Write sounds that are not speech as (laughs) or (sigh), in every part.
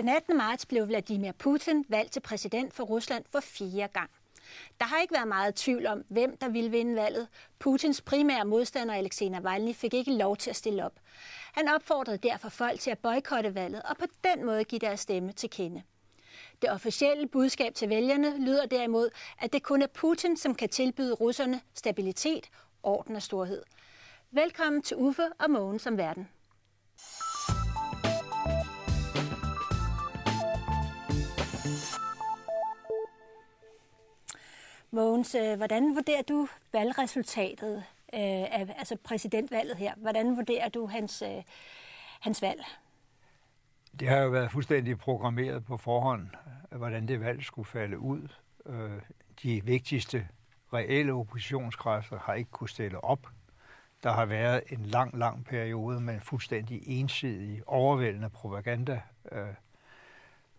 Den 18. marts blev Vladimir Putin valgt til præsident for Rusland for fire gang. Der har ikke været meget tvivl om, hvem der ville vinde valget. Putins primære modstander, Alexei Navalny, fik ikke lov til at stille op. Han opfordrede derfor folk til at boykotte valget og på den måde give deres stemme til kende. Det officielle budskab til vælgerne lyder derimod, at det kun er Putin, som kan tilbyde russerne stabilitet, orden og storhed. Velkommen til Uffe og Mogen som verden. Mogens, øh, hvordan vurderer du valgresultatet øh, af altså præsidentvalget her? Hvordan vurderer du hans, øh, hans valg? Det har jo været fuldstændig programmeret på forhånd, hvordan det valg skulle falde ud. De vigtigste reelle oppositionskræfter har ikke kunne stille op. Der har været en lang, lang periode med en fuldstændig ensidig, overvældende propaganda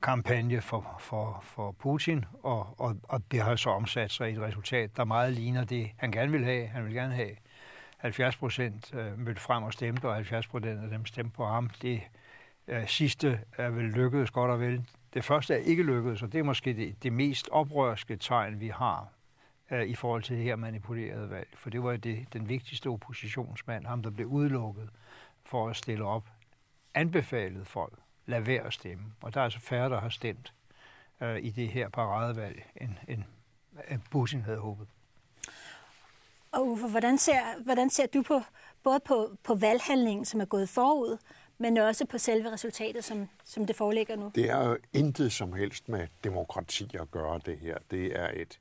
kampagne for, for, for Putin, og, og, og det har så omsat sig i et resultat, der meget ligner det, han gerne vil have. Han vil gerne have 70 procent øh, mødt frem og stemte, og 70 procent af dem stemte på ham. Det øh, sidste er vel lykkedes godt og vel. Det første er ikke lykkedes, og det er måske det, det mest oprørske tegn, vi har øh, i forhold til det her manipulerede valg. For det var det, den vigtigste oppositionsmand, ham der blev udelukket for at stille op, anbefalede folk lade være at stemme. Og der er altså færre, der har stemt øh, i det her paradevalg, end, end, end Putin havde håbet. Og Uffe, hvordan ser, hvordan ser du på både på, på valghandlingen, som er gået forud, men også på selve resultatet, som, som det foreligger nu? Det er jo intet som helst med demokrati at gøre det her. Det er et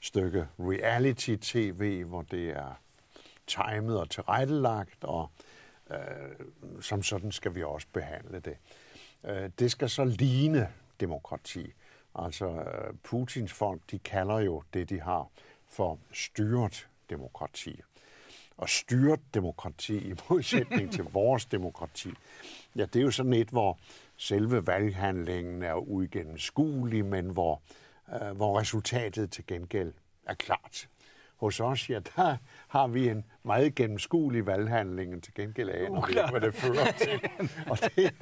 stykke reality-tv, hvor det er timet og tilrettelagt, og øh, som sådan skal vi også behandle det. Øh, det skal så ligne demokrati. Altså øh, Putins folk, de kalder jo det, de har for styret demokrati. Og styret demokrati i modsætning til (laughs) vores demokrati, ja, det er jo sådan et, hvor selve valghandlingen er uigennemskuelig, men hvor, øh, hvor resultatet til gengæld er klart. Hos os, ja, der har vi en meget gennemskuelig valghandling, til gengæld af, når vi hvad det fører til. Og det,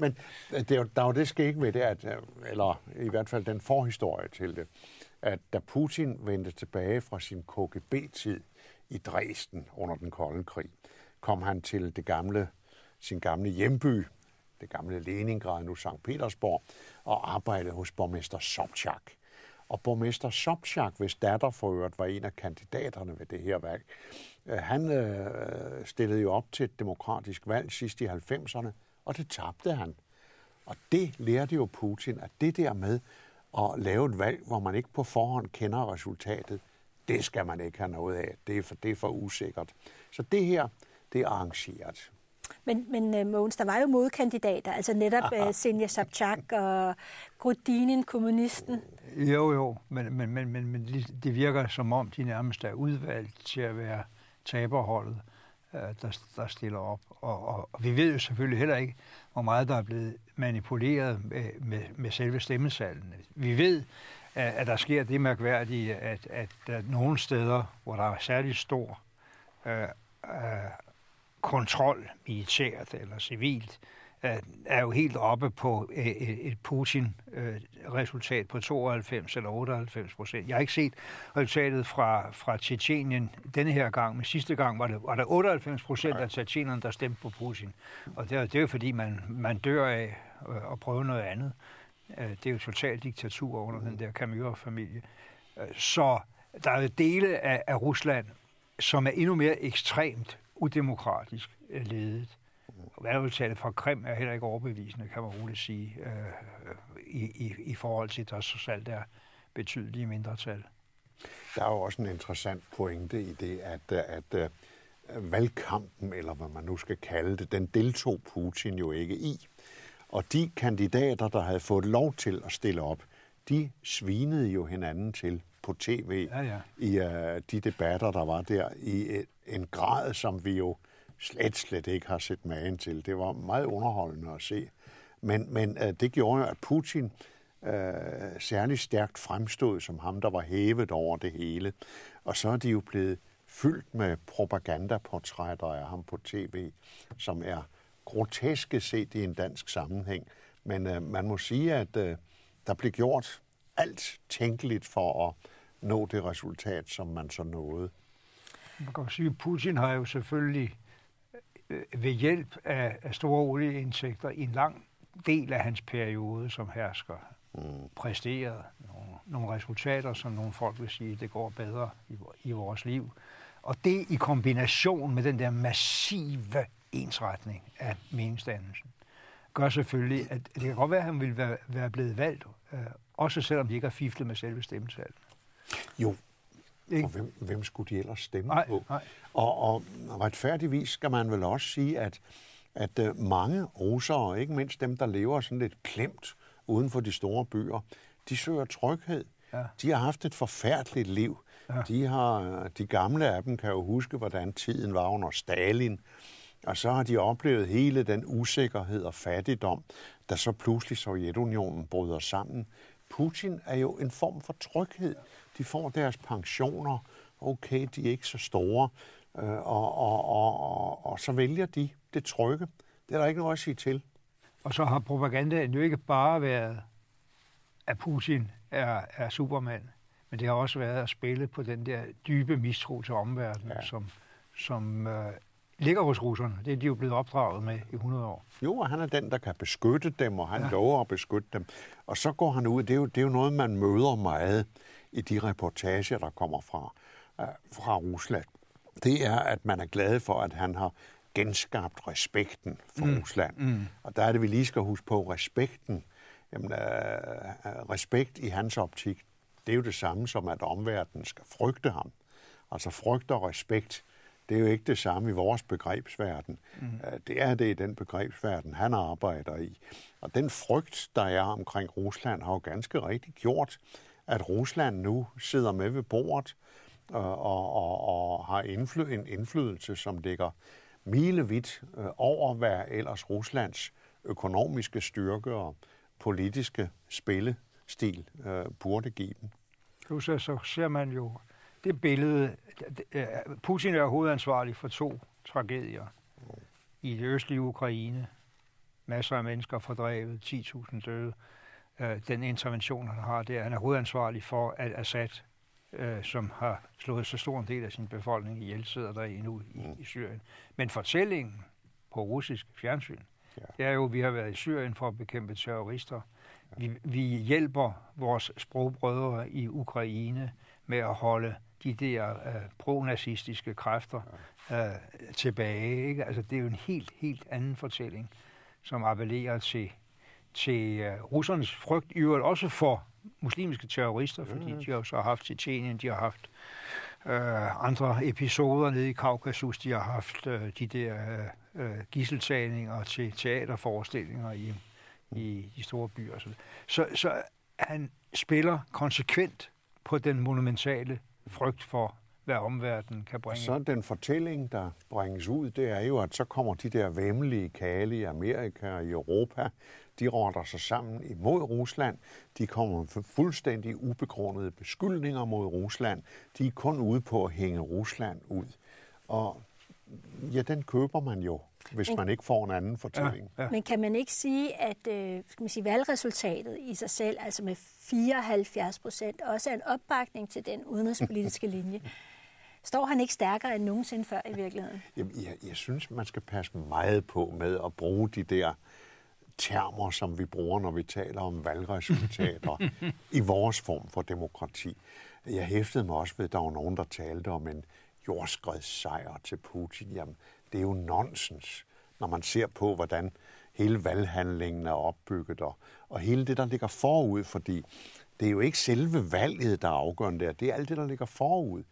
men det er der er jo det skæg ved det, at, eller i hvert fald den forhistorie til det, at da Putin vendte tilbage fra sin KGB-tid i Dresden under den kolde krig, kom han til det gamle, sin gamle hjemby, det gamle Leningrad, nu St. Petersborg, og arbejdede hos borgmester Sobchak. Og borgmester Sobchak, hvis datter for øvrigt var en af kandidaterne ved det her valg, øh, han øh, stillede jo op til et demokratisk valg sidst i 90'erne, og det tabte han. Og det lærte jo Putin, at det der med at lave et valg, hvor man ikke på forhånd kender resultatet, det skal man ikke have noget af. Det er for, det er for usikkert. Så det her, det er arrangeret. Men, men uh, Mogens, der var jo modkandidater, altså netop uh, Senja Sobchak og Grudinin, kommunisten. Jo, jo, men, men, men, men, men det virker som om, de nærmest er udvalgt til at være taberholdet, uh, der, der stiller op. Og, og, og vi ved jo selvfølgelig heller ikke, hvor meget der er blevet manipuleret med, med, med selve stemmesalene. Vi ved, at, at der sker det mærkværdige, at, at, at nogle steder, hvor der er særlig stor uh, uh, kontrol, militært eller civilt, er jo helt oppe på øh, et Putin-resultat på 92 eller 98 procent. Jeg har ikke set resultatet fra, fra Tjetjenien denne her gang, men sidste gang var, det, var der 98 procent af tjetjenerne, der stemte på Putin. Og det er, det er jo fordi, man, man dør af øh, at prøve noget andet. Øh, det er jo totalt diktatur under den der Kamyr-familie. Så der er dele af, af Rusland, som er endnu mere ekstremt udemokratisk øh, ledet. Valgudtalet fra Krim er heller ikke overbevisende, kan man roligt sige, øh, i, i, i forhold til, at der så alt er betydelige mindretal. Der er jo også en interessant pointe i det, at, at øh, valgkampen, eller hvad man nu skal kalde det, den deltog Putin jo ikke i. Og de kandidater, der havde fået lov til at stille op, de svinede jo hinanden til på tv ja, ja. i uh, de debatter, der var der, i en grad, som vi jo slet, slet ikke har set magen til. Det var meget underholdende at se. Men, men uh, det gjorde jo, at Putin uh, særlig stærkt fremstod som ham, der var hævet over det hele. Og så er de jo blevet fyldt med propagandaportrætter af ham på tv, som er groteske set i en dansk sammenhæng, Men øh, man må sige, at øh, der blev gjort alt tænkeligt for at nå det resultat, som man så nåede. Man kan sige, at Putin har jo selvfølgelig øh, ved hjælp af, af store olieindtægter i en lang del af hans periode som hersker mm. præsteret nogle, nogle resultater, som nogle folk vil sige, det går bedre i, i vores liv. Og det i kombination med den der massive ensretning af meningsdannelsen, gør selvfølgelig, at det kan godt være, at han ville være, være blevet valgt, øh, også selvom de ikke har fiflet med selve stemmetallet. Jo, ikke? Og hvem, hvem skulle de ellers stemme nej, på? Nej. Og, og retfærdigvis skal man vel også sige, at, at øh, mange russere, ikke mindst dem, der lever sådan lidt klemt uden for de store byer, de søger tryghed. Ja. De har haft et forfærdeligt liv. Ja. De, har, de gamle af dem kan jo huske, hvordan tiden var under Stalin. Og så har de oplevet hele den usikkerhed og fattigdom, da så pludselig Sovjetunionen bryder sammen. Putin er jo en form for tryghed. De får deres pensioner. Okay, de er ikke så store. Øh, og, og, og, og, og så vælger de det trygge. Det er der ikke noget at sige til. Og så har propagandaen jo ikke bare været, at Putin er, er supermand, men det har også været at spille på den der dybe mistro til omverdenen, ja. som, som øh, ligger hos russerne. Det er de jo blevet opdraget med i 100 år. Jo, og han er den, der kan beskytte dem, og han ja. lover at beskytte dem. Og så går han ud. Det er, jo, det er jo noget, man møder meget i de reportager, der kommer fra, uh, fra Rusland. Det er, at man er glad for, at han har genskabt respekten for mm. Rusland. Mm. Og der er det, vi lige skal huske på, respekten. Jamen, uh, respekt i hans optik, det er jo det samme som, at omverdenen skal frygte ham. Altså frygt og respekt, det er jo ikke det samme i vores begrebsverden. Mm. Det er det i den begrebsverden, han arbejder i. Og den frygt, der er omkring Rusland, har jo ganske rigtigt gjort, at Rusland nu sidder med ved bordet og, og, og, og har indfly, en indflydelse, som ligger milevidt øh, over, hvad ellers Ruslands økonomiske styrke og politiske spillestil øh, burde give dem. Så, så ser man jo det billede, Putin er hovedansvarlig for to tragedier i det østlige Ukraine. Masser af mennesker fordrevet, 10.000 døde. Øh, den intervention, han har der, han er hovedansvarlig for, at Assad, øh, som har slået så stor en del af sin befolkning ihjel, sidder der endnu i, i Syrien. Men fortællingen på russisk fjernsyn, ja. det er jo, at vi har været i Syrien for at bekæmpe terrorister. Vi, vi hjælper vores sprogbrødre i Ukraine med at holde de der uh, pronazistiske kræfter uh, tilbage. Ikke? Altså, det er jo en helt, helt anden fortælling, som appellerer til, til uh, russernes frygt, i øvrigt også for muslimske terrorister, fordi de har så haft Tjetjenien, de har haft uh, andre episoder nede i Kaukasus, de har haft uh, de der uh, gisseltagninger til teaterforestillinger i, i de store byer. Så, så, så han spiller konsekvent på den monumentale frygt for, hvad omverdenen kan bringe. Så den fortælling, der bringes ud, det er jo, at så kommer de der vemmelige kale i Amerika og i Europa, de rotter sig sammen imod Rusland. De kommer med fuldstændig ubegrundede beskyldninger mod Rusland. De er kun ude på at hænge Rusland ud. Og ja, den køber man jo hvis men, man ikke får en anden fortælling. Ja, ja. Men kan man ikke sige, at øh, skal man sige, valgresultatet i sig selv, altså med 74 procent, også er en opbakning til den udenrigspolitiske (laughs) linje? Står han ikke stærkere end nogensinde før i virkeligheden? Jamen, jeg, jeg synes, man skal passe meget på med at bruge de der termer, som vi bruger, når vi taler om valgresultater (laughs) i vores form for demokrati. Jeg hæftede mig også ved, at der var nogen, der talte om en jordskredssejr til Putin. Jamen, det er jo nonsens, når man ser på, hvordan hele valghandlingen er opbygget, og, og hele det, der ligger forud, fordi det er jo ikke selve valget, der er afgørende der, det er alt det, der ligger forud.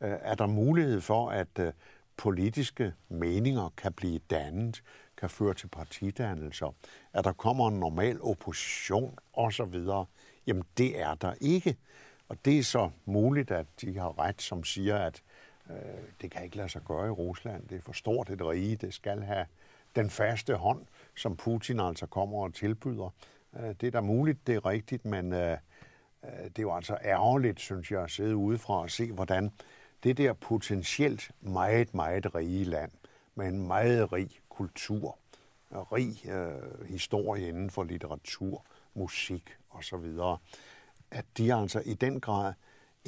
Øh, er der mulighed for, at øh, politiske meninger kan blive dannet, kan føre til partidannelser, at der kommer en normal opposition osv., jamen det er der ikke. Og det er så muligt, at de har ret, som siger, at Øh, det kan ikke lade sig gøre i Rusland. Det er for stort et rige. Det skal have den faste hånd, som Putin altså kommer og tilbyder. Øh, det er da muligt, det er rigtigt, men øh, det er jo altså ærgerligt, synes jeg, at sidde udefra og se, hvordan det der potentielt meget, meget rige land, med en meget rig kultur, rig øh, historie inden for litteratur, musik osv., at de altså i den grad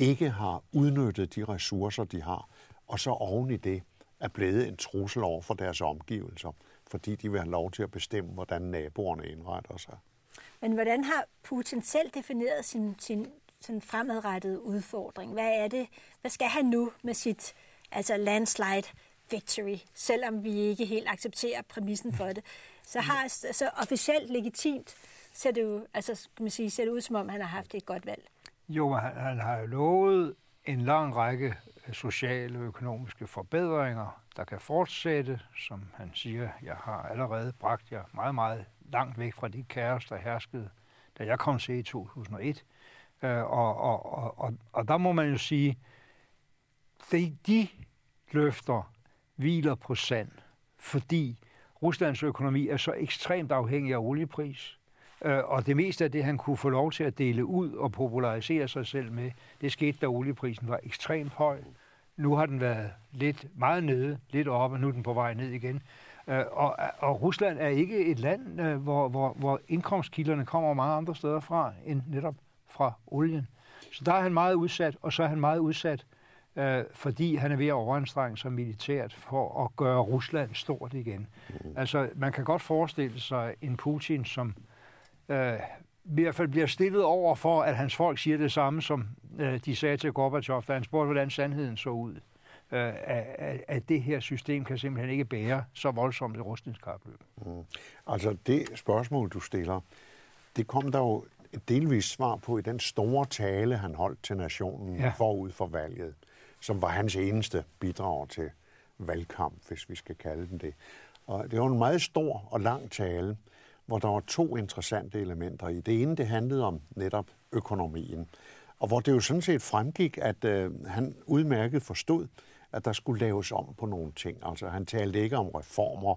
ikke har udnyttet de ressourcer, de har, og så oven i det er blevet en trussel over for deres omgivelser, fordi de vil have lov til at bestemme, hvordan naboerne indretter sig. Men hvordan har Putin selv defineret sin, sin sådan fremadrettede udfordring? Hvad er det? Hvad skal han nu med sit altså landslide victory, selvom vi ikke helt accepterer præmissen for det? Så har så officielt legitimt ser det jo, altså kan man sige, ser det ud som om han har haft et godt valg. Jo, han, han har jo lovet en lang række øh, sociale og økonomiske forbedringer, der kan fortsætte, som han siger, jeg har allerede bragt jer meget, meget langt væk fra de kaos, der herskede, da jeg kom til i 2001. Øh, og, og, og, og, og der må man jo sige, de, de løfter hviler på sand, fordi Ruslands økonomi er så ekstremt afhængig af oliepris. Øh, og det meste af det, han kunne få lov til at dele ud og popularisere sig selv med, det skete, da olieprisen var ekstremt høj. Nu har den været lidt meget nede, lidt oppe, og nu er den på vej ned igen. Øh, og, og Rusland er ikke et land, øh, hvor, hvor, hvor indkomstkilderne kommer mange andre steder fra, end netop fra olien. Så der er han meget udsat, og så er han meget udsat, øh, fordi han er ved at overanstrenge sig militært for at gøre Rusland stort igen. Altså, man kan godt forestille sig en Putin, som øh, i hvert fald bliver stillet over for, at hans folk siger det samme, som øh, de sagde til Gorbachev, da han spurgte, hvordan sandheden så ud. Øh, at, at det her system kan simpelthen ikke bære så voldsomt et rustningskapløb. Mm. Altså det spørgsmål, du stiller, det kom der jo et delvist svar på i den store tale, han holdt til nationen ja. forud for valget, som var hans eneste bidrag til valgkamp, hvis vi skal kalde den det. Og det var en meget stor og lang tale, hvor der var to interessante elementer i. Det ene, det handlede om netop økonomien, og hvor det jo sådan set fremgik, at øh, han udmærket forstod, at der skulle laves om på nogle ting. Altså han talte ikke om reformer,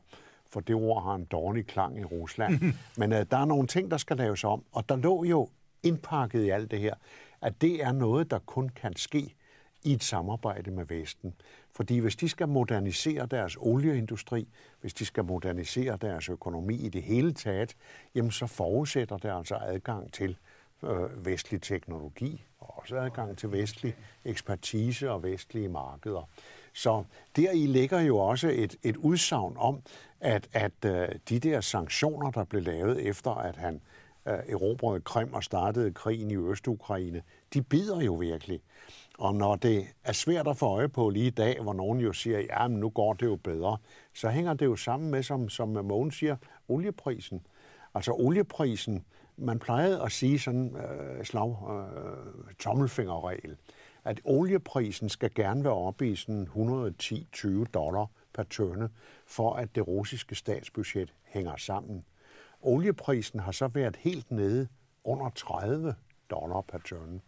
for det ord har en dårlig klang i Rusland. (laughs) Men øh, der er nogle ting, der skal laves om, og der lå jo indpakket i alt det her, at det er noget, der kun kan ske i et samarbejde med Vesten. Fordi hvis de skal modernisere deres olieindustri, hvis de skal modernisere deres økonomi i det hele taget, jamen så forudsætter det altså adgang til øh, vestlig teknologi, og også adgang til vestlig ekspertise og vestlige markeder. Så der i ligger jo også et, et udsagn om, at, at øh, de der sanktioner, der blev lavet efter, at han øh, erobrede Krim og startede krigen i Øst-Ukraine, de bider jo virkelig. Og når det er svært at få øje på lige i dag, hvor nogen jo siger, ja, men nu går det jo bedre, så hænger det jo sammen med, som, som Mogen siger, olieprisen. Altså olieprisen, man plejede at sige sådan øh, slag øh, tommelfingerregel, at olieprisen skal gerne være oppe i sådan 110-20 dollar per tønde, for at det russiske statsbudget hænger sammen. Olieprisen har så været helt nede under 30 dollar per tønde.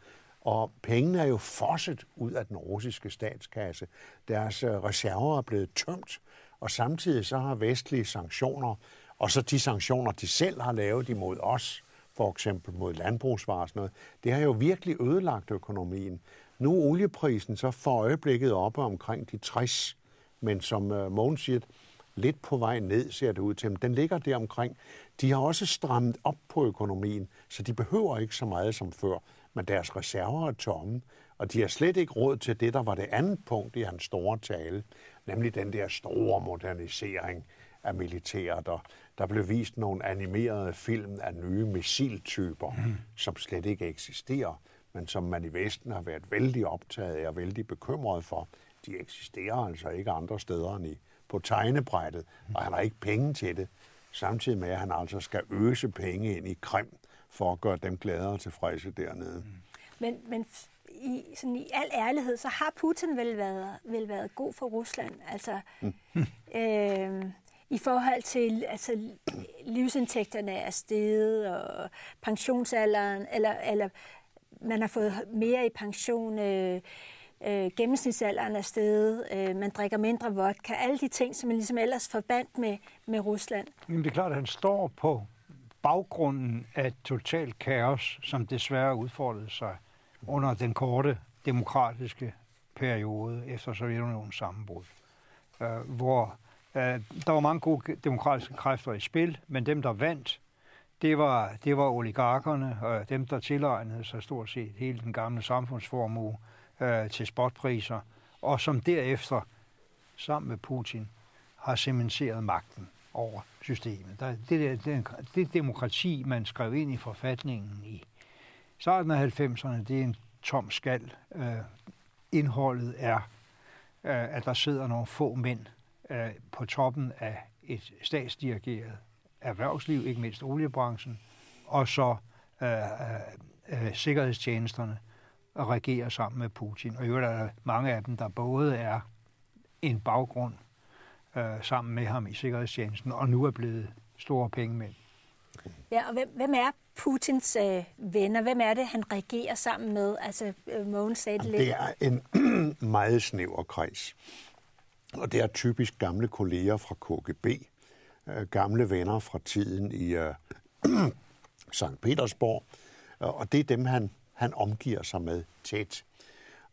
Og pengene er jo fosset ud af den russiske statskasse. Deres øh, reserver er blevet tømt, og samtidig så har vestlige sanktioner, og så de sanktioner, de selv har lavet imod os, for eksempel mod landbrugsvarer og sådan noget, det har jo virkelig ødelagt økonomien. Nu er olieprisen så for øjeblikket oppe omkring de 60, men som øh, Mogens siger, lidt på vej ned, ser det ud til. Men den ligger der omkring. De har også strammet op på økonomien, så de behøver ikke så meget som før men deres reserver er tomme, og de har slet ikke råd til det, der var det andet punkt i hans store tale, nemlig den der store modernisering af militæret. Og der blev vist nogle animerede film af nye missiltyper, mm. som slet ikke eksisterer, men som man i Vesten har været vældig optaget af og vældig bekymret for. De eksisterer altså ikke andre steder end i, på tegnebrættet, og han har ikke penge til det, samtidig med, at han altså skal øse penge ind i Krim for at gøre dem gladere og tilfredse dernede. Mm. Men, men i, sådan i al ærlighed, så har Putin vel været, vel været god for Rusland. Altså, mm. (laughs) øh, i forhold til altså, livsindtægterne er steget, og pensionsalderen, eller, eller man har fået mere i pension, øh, øh, gennemsnitsalderen er steget, øh, man drikker mindre vodka, alle de ting, som man ligesom ellers forbandt med, med Rusland. Jamen det er klart, at han står på baggrunden af totalt kaos, som desværre udfordrede sig under den korte demokratiske periode efter Sovjetunionens sammenbrud, øh, hvor Øh, der var mange gode demokratiske kræfter i spil, men dem, der vandt, det var, det var oligarkerne, og dem, der tilegnede sig stort set hele den gamle samfundsformue øh, til spotpriser, og som derefter, sammen med Putin, har cementeret magten over systemet. Der, det, der, det, det demokrati, man skrev ind i forfatningen i starten af 90'erne, det er en tom skal. Øh, indholdet er, øh, at der sidder nogle få mænd øh, på toppen af et statsdirigeret erhvervsliv, ikke mindst oliebranchen, og så øh, øh, øh sikkerhedstjenesterne og regerer sammen med Putin. Og i øvrigt er der mange af dem, der både er en baggrund øh, sammen med ham i sikkerhedstjenesten, og nu er blevet store pengemænd. Ja, og hvem, hvem er Putins øh, venner? Hvem er det, han regerer sammen med? Altså, øh, Mogens sagde det lidt. Det er en (clears throat) meget snæver kreds. Og det er typisk gamle kolleger fra KGB, øh, gamle venner fra tiden i øh, (clears throat) St. Petersborg, og det er dem, han, han omgiver sig med tæt.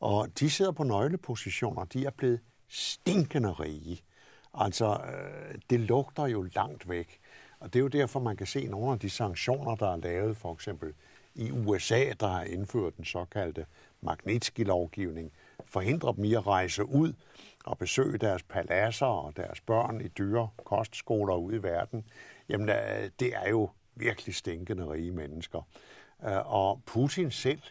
Og de sidder på nøglepositioner, de er blevet stinkende rige. Altså, øh, det lugter jo langt væk. Og det er jo derfor, man kan se nogle af de sanktioner, der er lavet, for eksempel i USA, der har indført den såkaldte Magnitsky-lovgivning, forhindrer dem i at rejse ud og besøge deres paladser og deres børn i dyre kostskoler ude i verden. Jamen, øh, det er jo virkelig stinkende rige mennesker. Øh, og Putin selv,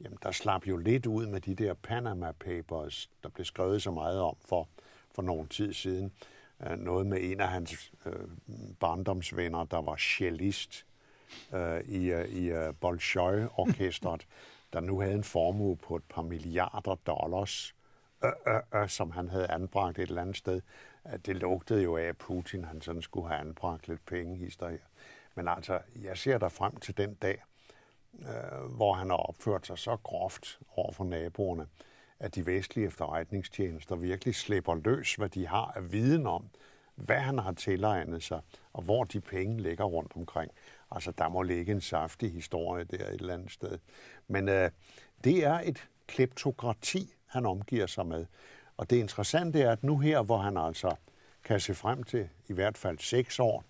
jamen, der slap jo lidt ud med de der Panama Papers, der blev skrevet så meget om for, for nogle tid siden. Øh, noget med en af hans øh, barndomsvenner, der var cellist øh, i, øh, i uh, Bolshoi-orkestret, (laughs) der nu havde en formue på et par milliarder dollars, øh, øh, øh, som han havde anbragt et eller andet sted. Det lugtede jo af, at Putin han sådan skulle have anbragt lidt penge hister her. Men altså, jeg ser der frem til den dag, øh, hvor han har opført sig så groft over for naboerne, at de vestlige efterretningstjenester virkelig slipper løs, hvad de har af viden om, hvad han har tilegnet sig, og hvor de penge ligger rundt omkring. Altså, der må ligge en saftig historie der et eller andet sted. Men øh, det er et kleptokrati, han omgiver sig med. Og det interessante er, at nu her, hvor han altså kan se frem til i hvert fald seks år,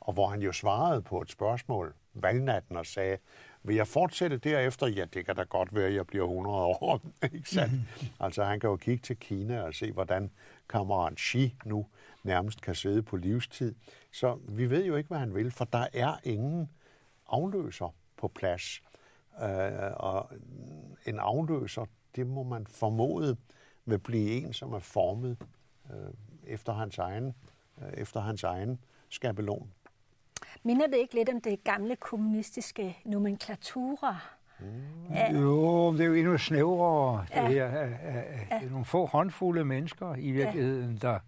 og hvor han jo svarede på et spørgsmål valgnatten og sagde, vil jeg fortsætte derefter? Ja, det kan da godt være, at jeg bliver 100 år. (laughs) ikke sandt? Mm. Altså, han kan jo kigge til Kina og se, hvordan kammerat Xi nu nærmest kan sidde på livstid. Så vi ved jo ikke, hvad han vil, for der er ingen afløser på plads. Øh, og en afløser, det må man formode vil blive en, som er formet øh, efter hans egen, øh, efter hans egen skabelon. Minder det ikke lidt om det gamle kommunistiske nomenklatura? Mm. Ja. Jo, det er jo endnu snævrere. Ja. Det, er, er, er, ja. det er nogle få håndfulde mennesker i virkeligheden, ja. der,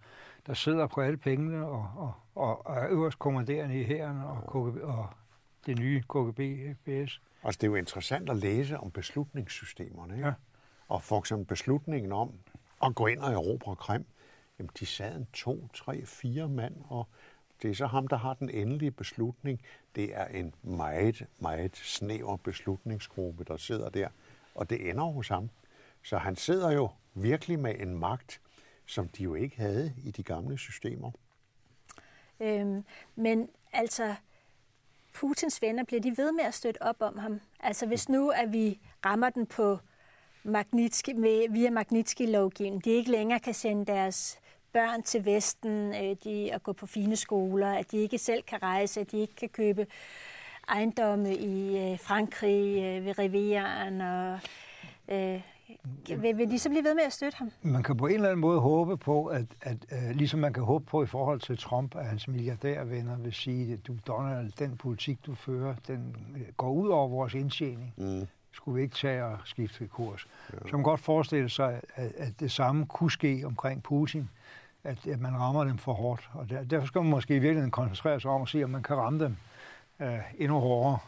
der sidder på alle pengene og, og, og, og er øverst kommanderende i hæren og, KGB, og det nye KGB-PS. Altså, det er jo interessant at læse om beslutningssystemerne. Ikke? Ja. Og for eksempel beslutningen om at gå ind og erobre Krim, jamen de sad en to, tre, fire mand og det er så ham, der har den endelige beslutning. Det er en meget, meget snæver beslutningsgruppe, der sidder der, og det ender hos ham. Så han sidder jo virkelig med en magt, som de jo ikke havde i de gamle systemer. Øhm, men altså, Putins venner, bliver de ved med at støtte op om ham? Altså hvis nu, at vi rammer den på Magnitsky, med, via Magnitsky-lovgivningen, de ikke længere kan sende deres børn til Vesten, øh, de at gå på fine skoler, at de ikke selv kan rejse, at de ikke kan købe ejendomme i øh, Frankrig øh, ved Rivieraen og øh, vil, vil de så blive ved med at støtte ham? Man kan på en eller anden måde håbe på, at, at uh, ligesom man kan håbe på i forhold til Trump, at hans milliardærvenner vil sige, at du, Donald, den politik, du fører, den går ud over vores indtjening. Mm. Skulle vi ikke tage og skifte kurs? Ja. Så man godt forestille sig, at, at det samme kunne ske omkring Putin at, at man rammer dem for hårdt. Og der, derfor skal man måske i virkeligheden koncentrere sig om at se, om man kan ramme dem øh, endnu hårdere.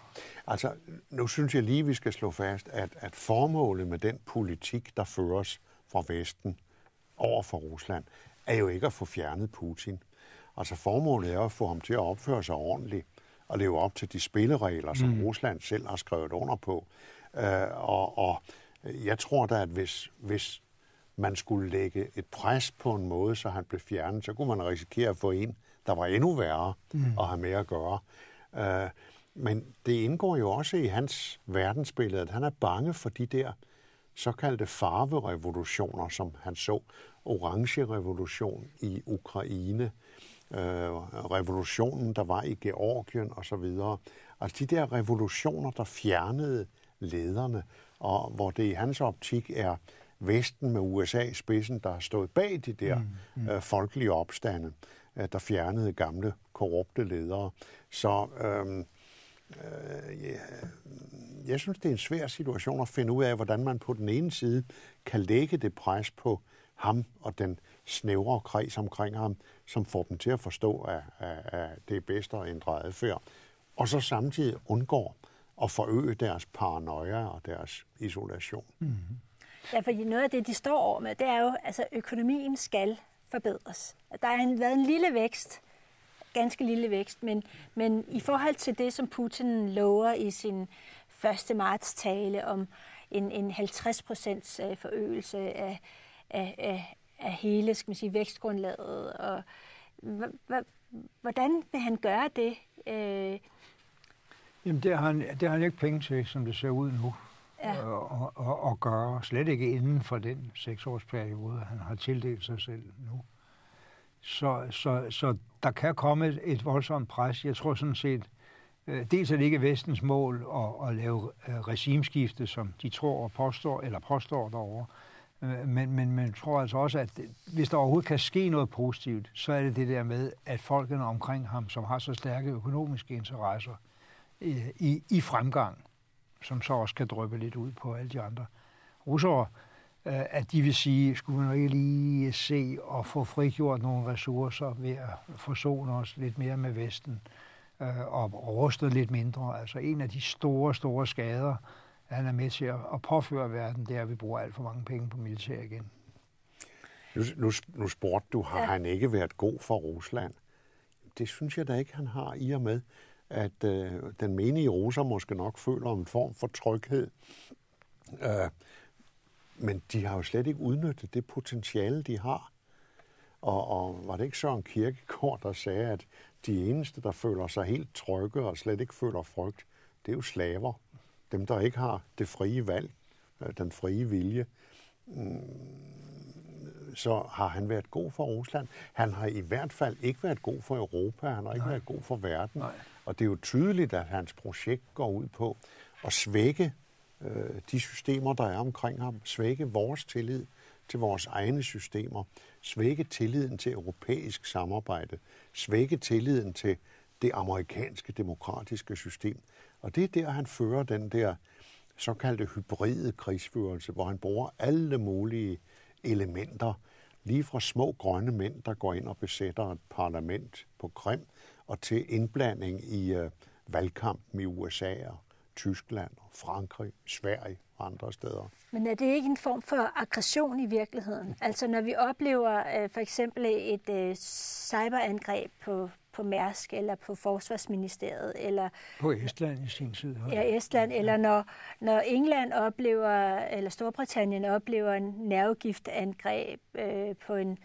Altså, nu synes jeg lige, vi skal slå fast, at, at formålet med den politik, der føres fra Vesten over for Rusland, er jo ikke at få fjernet Putin. Altså formålet er at få ham til at opføre sig ordentligt og leve op til de spilleregler, som mm. Rusland selv har skrevet under på. Øh, og, og jeg tror da, at hvis, hvis man skulle lægge et pres på en måde, så han blev fjernet, så kunne man risikere at få en, der var endnu værre mm. at have med at gøre. Uh, men det indgår jo også i hans verdensbillede, at han er bange for de der såkaldte farverevolutioner, som han så. Orange revolution i Ukraine, øh, revolutionen, der var i Georgien osv. Altså de der revolutioner, der fjernede lederne, og hvor det i hans optik er Vesten med USA i spidsen, der har stået bag de der mm, mm. Øh, folkelige opstande, øh, der fjernede gamle korrupte ledere. Så øh, øh, ja, jeg synes, det er en svær situation at finde ud af, hvordan man på den ene side kan lægge det pres på ham og den snævre kreds omkring ham, som får dem til at forstå, at, at, at det er bedst at ændre adfærd, og så samtidig undgår at forøge deres paranoia og deres isolation. Mm-hmm. Ja, for noget af det, de står over med, det er jo, at altså, økonomien skal forbedres. Der har været en lille vækst, ganske lille vækst, men, men i forhold til det, som Putin lover i sin 1. marts tale om en, en 50 procents øh, forøgelse af, af, af, af hele skal man sige, vækstgrundlaget, og hvordan vil han gøre det? Øh, Jamen, det har, han, det har han ikke penge til, som det ser ud nu, ja. og, og, og gøre. Slet ikke inden for den seksårsperiode, han har tildelt sig selv nu. Så, så, så der kan komme et, et voldsomt pres. Jeg tror sådan set, øh, dels er det ikke vestens mål at, at lave øh, regimeskifte, som de tror og påstår, eller påstår derovre. Øh, men, men man tror altså også, at hvis der overhovedet kan ske noget positivt, så er det det der med, at folkene omkring ham, som har så stærke økonomiske interesser i, i fremgang, som så også kan drøbe lidt ud på alle de andre russere, Øh, at de vil sige, skulle man ikke lige se og få frigjort nogle ressourcer ved at forsone os lidt mere med Vesten øh, og ruste lidt mindre. Altså en af de store, store skader, han er med til at påføre verden, det er, at vi bruger alt for mange penge på militær igen. Nu, nu, nu spurgte du, har ja. han ikke været god for Rusland? Det synes jeg da ikke, han har i og med, at øh, den menige russer måske nok føler en form for tryghed. Øh, men de har jo slet ikke udnyttet det potentiale, de har. Og, og var det ikke Søren Kirkegaard, der sagde, at de eneste, der føler sig helt trygge og slet ikke føler frygt, det er jo slaver. Dem, der ikke har det frie valg, øh, den frie vilje. Mm, så har han været god for Rusland. Han har i hvert fald ikke været god for Europa. Han har ikke Nej. været god for verden. Nej. Og det er jo tydeligt, at hans projekt går ud på at svække øh, de systemer, der er omkring ham, svække vores tillid til vores egne systemer, svække tilliden til europæisk samarbejde, svække tilliden til det amerikanske demokratiske system. Og det er der, han fører den der såkaldte hybride krigsførelse, hvor han bruger alle mulige elementer, lige fra små grønne mænd, der går ind og besætter et parlament på Krim, og til indblanding i øh, valgkampen i USA og Tyskland, Frankrig, Sverige og andre steder. Men er det ikke en form for aggression i virkeligheden? Altså når vi oplever øh, for eksempel et øh, cyberangreb på, på Mærsk eller på Forsvarsministeriet eller på Estland i sin tid. Ja, Estland ja. eller når når England oplever eller Storbritannien oplever en nervegiftangreb øh, på en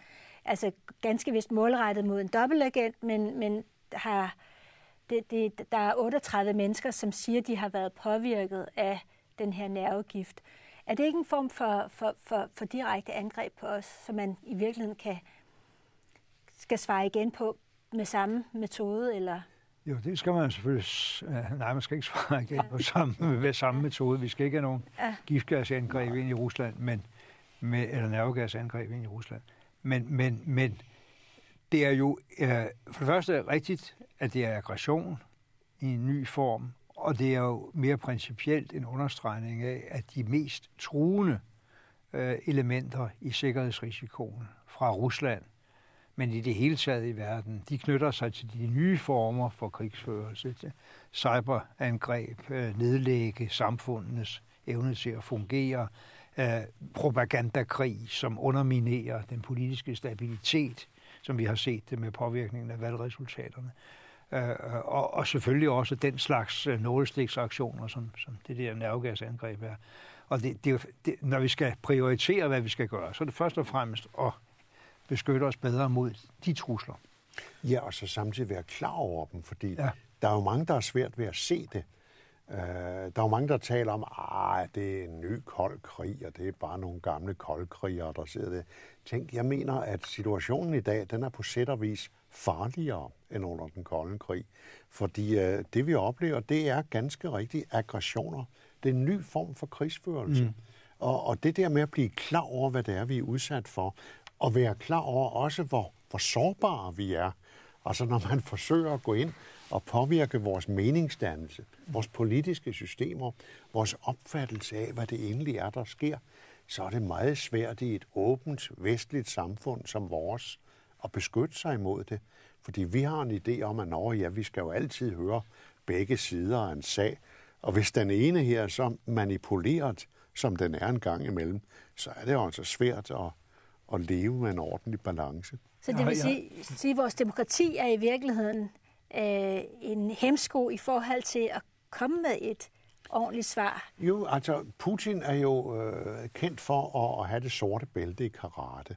altså ganske vist målrettet mod en dobbeltagent, men men har det, det, der er 38 mennesker, som siger, de har været påvirket af den her nervegift. Er det ikke en form for, for, for, for direkte angreb på os, som man i virkeligheden kan, skal svare igen på med samme metode? Eller? Jo, det skal man selvfølgelig... Nej, man skal ikke svare igen på samme, med samme metode. Vi skal ikke have nogen ja. giftgasangreb ind i Rusland, men, med, eller nervegasangreb ind i Rusland. Men, men, men det er jo øh, for det første rigtigt, at det er aggression i en ny form, og det er jo mere principielt en understregning af, at de mest truende øh, elementer i sikkerhedsrisikoen fra Rusland, men i det hele taget i verden, de knytter sig til de nye former for krigsførelse, cyberangreb, øh, nedlægge samfundenes evne til at fungere, øh, propagandakrig, som underminerer den politiske stabilitet, som vi har set det med påvirkningen af valgresultaterne. Øh, og, og selvfølgelig også den slags øh, nålestiksaktioner, som, som det der nervegasangreb er. Og det, det, det, når vi skal prioritere, hvad vi skal gøre, så er det først og fremmest at beskytte os bedre mod de trusler. Ja, og så samtidig være klar over dem, fordi ja. der er jo mange, der er svært ved at se det. Uh, der er jo mange, der taler om, at det er en ny kold krig, og det er bare nogle gamle koldkrigere, der sidder der. Tænk, jeg mener, at situationen i dag, den er på sæt og vis farligere end under den kolde krig. Fordi uh, det, vi oplever, det er ganske rigtigt aggressioner. Det er en ny form for krigsførelse. Mm. Og, og det der med at blive klar over, hvad det er, vi er udsat for, og være klar over også, hvor, hvor sårbare vi er. Altså når man (laughs) forsøger at gå ind og påvirke vores meningsdannelse, vores politiske systemer, vores opfattelse af, hvad det egentlig er, der sker, så er det meget svært i et åbent, vestligt samfund som vores at beskytte sig imod det. Fordi vi har en idé om, at når, ja, vi skal jo altid høre begge sider af en sag. Og hvis den ene her er så manipuleret, som den er en gang imellem, så er det jo altså svært at, at leve med en ordentlig balance. Så det vil sige, sige at vores demokrati er i virkeligheden øh, en hemsko i forhold til at komme med et ordentligt svar? Jo, altså Putin er jo øh, kendt for at, at have det sorte bælte i karate.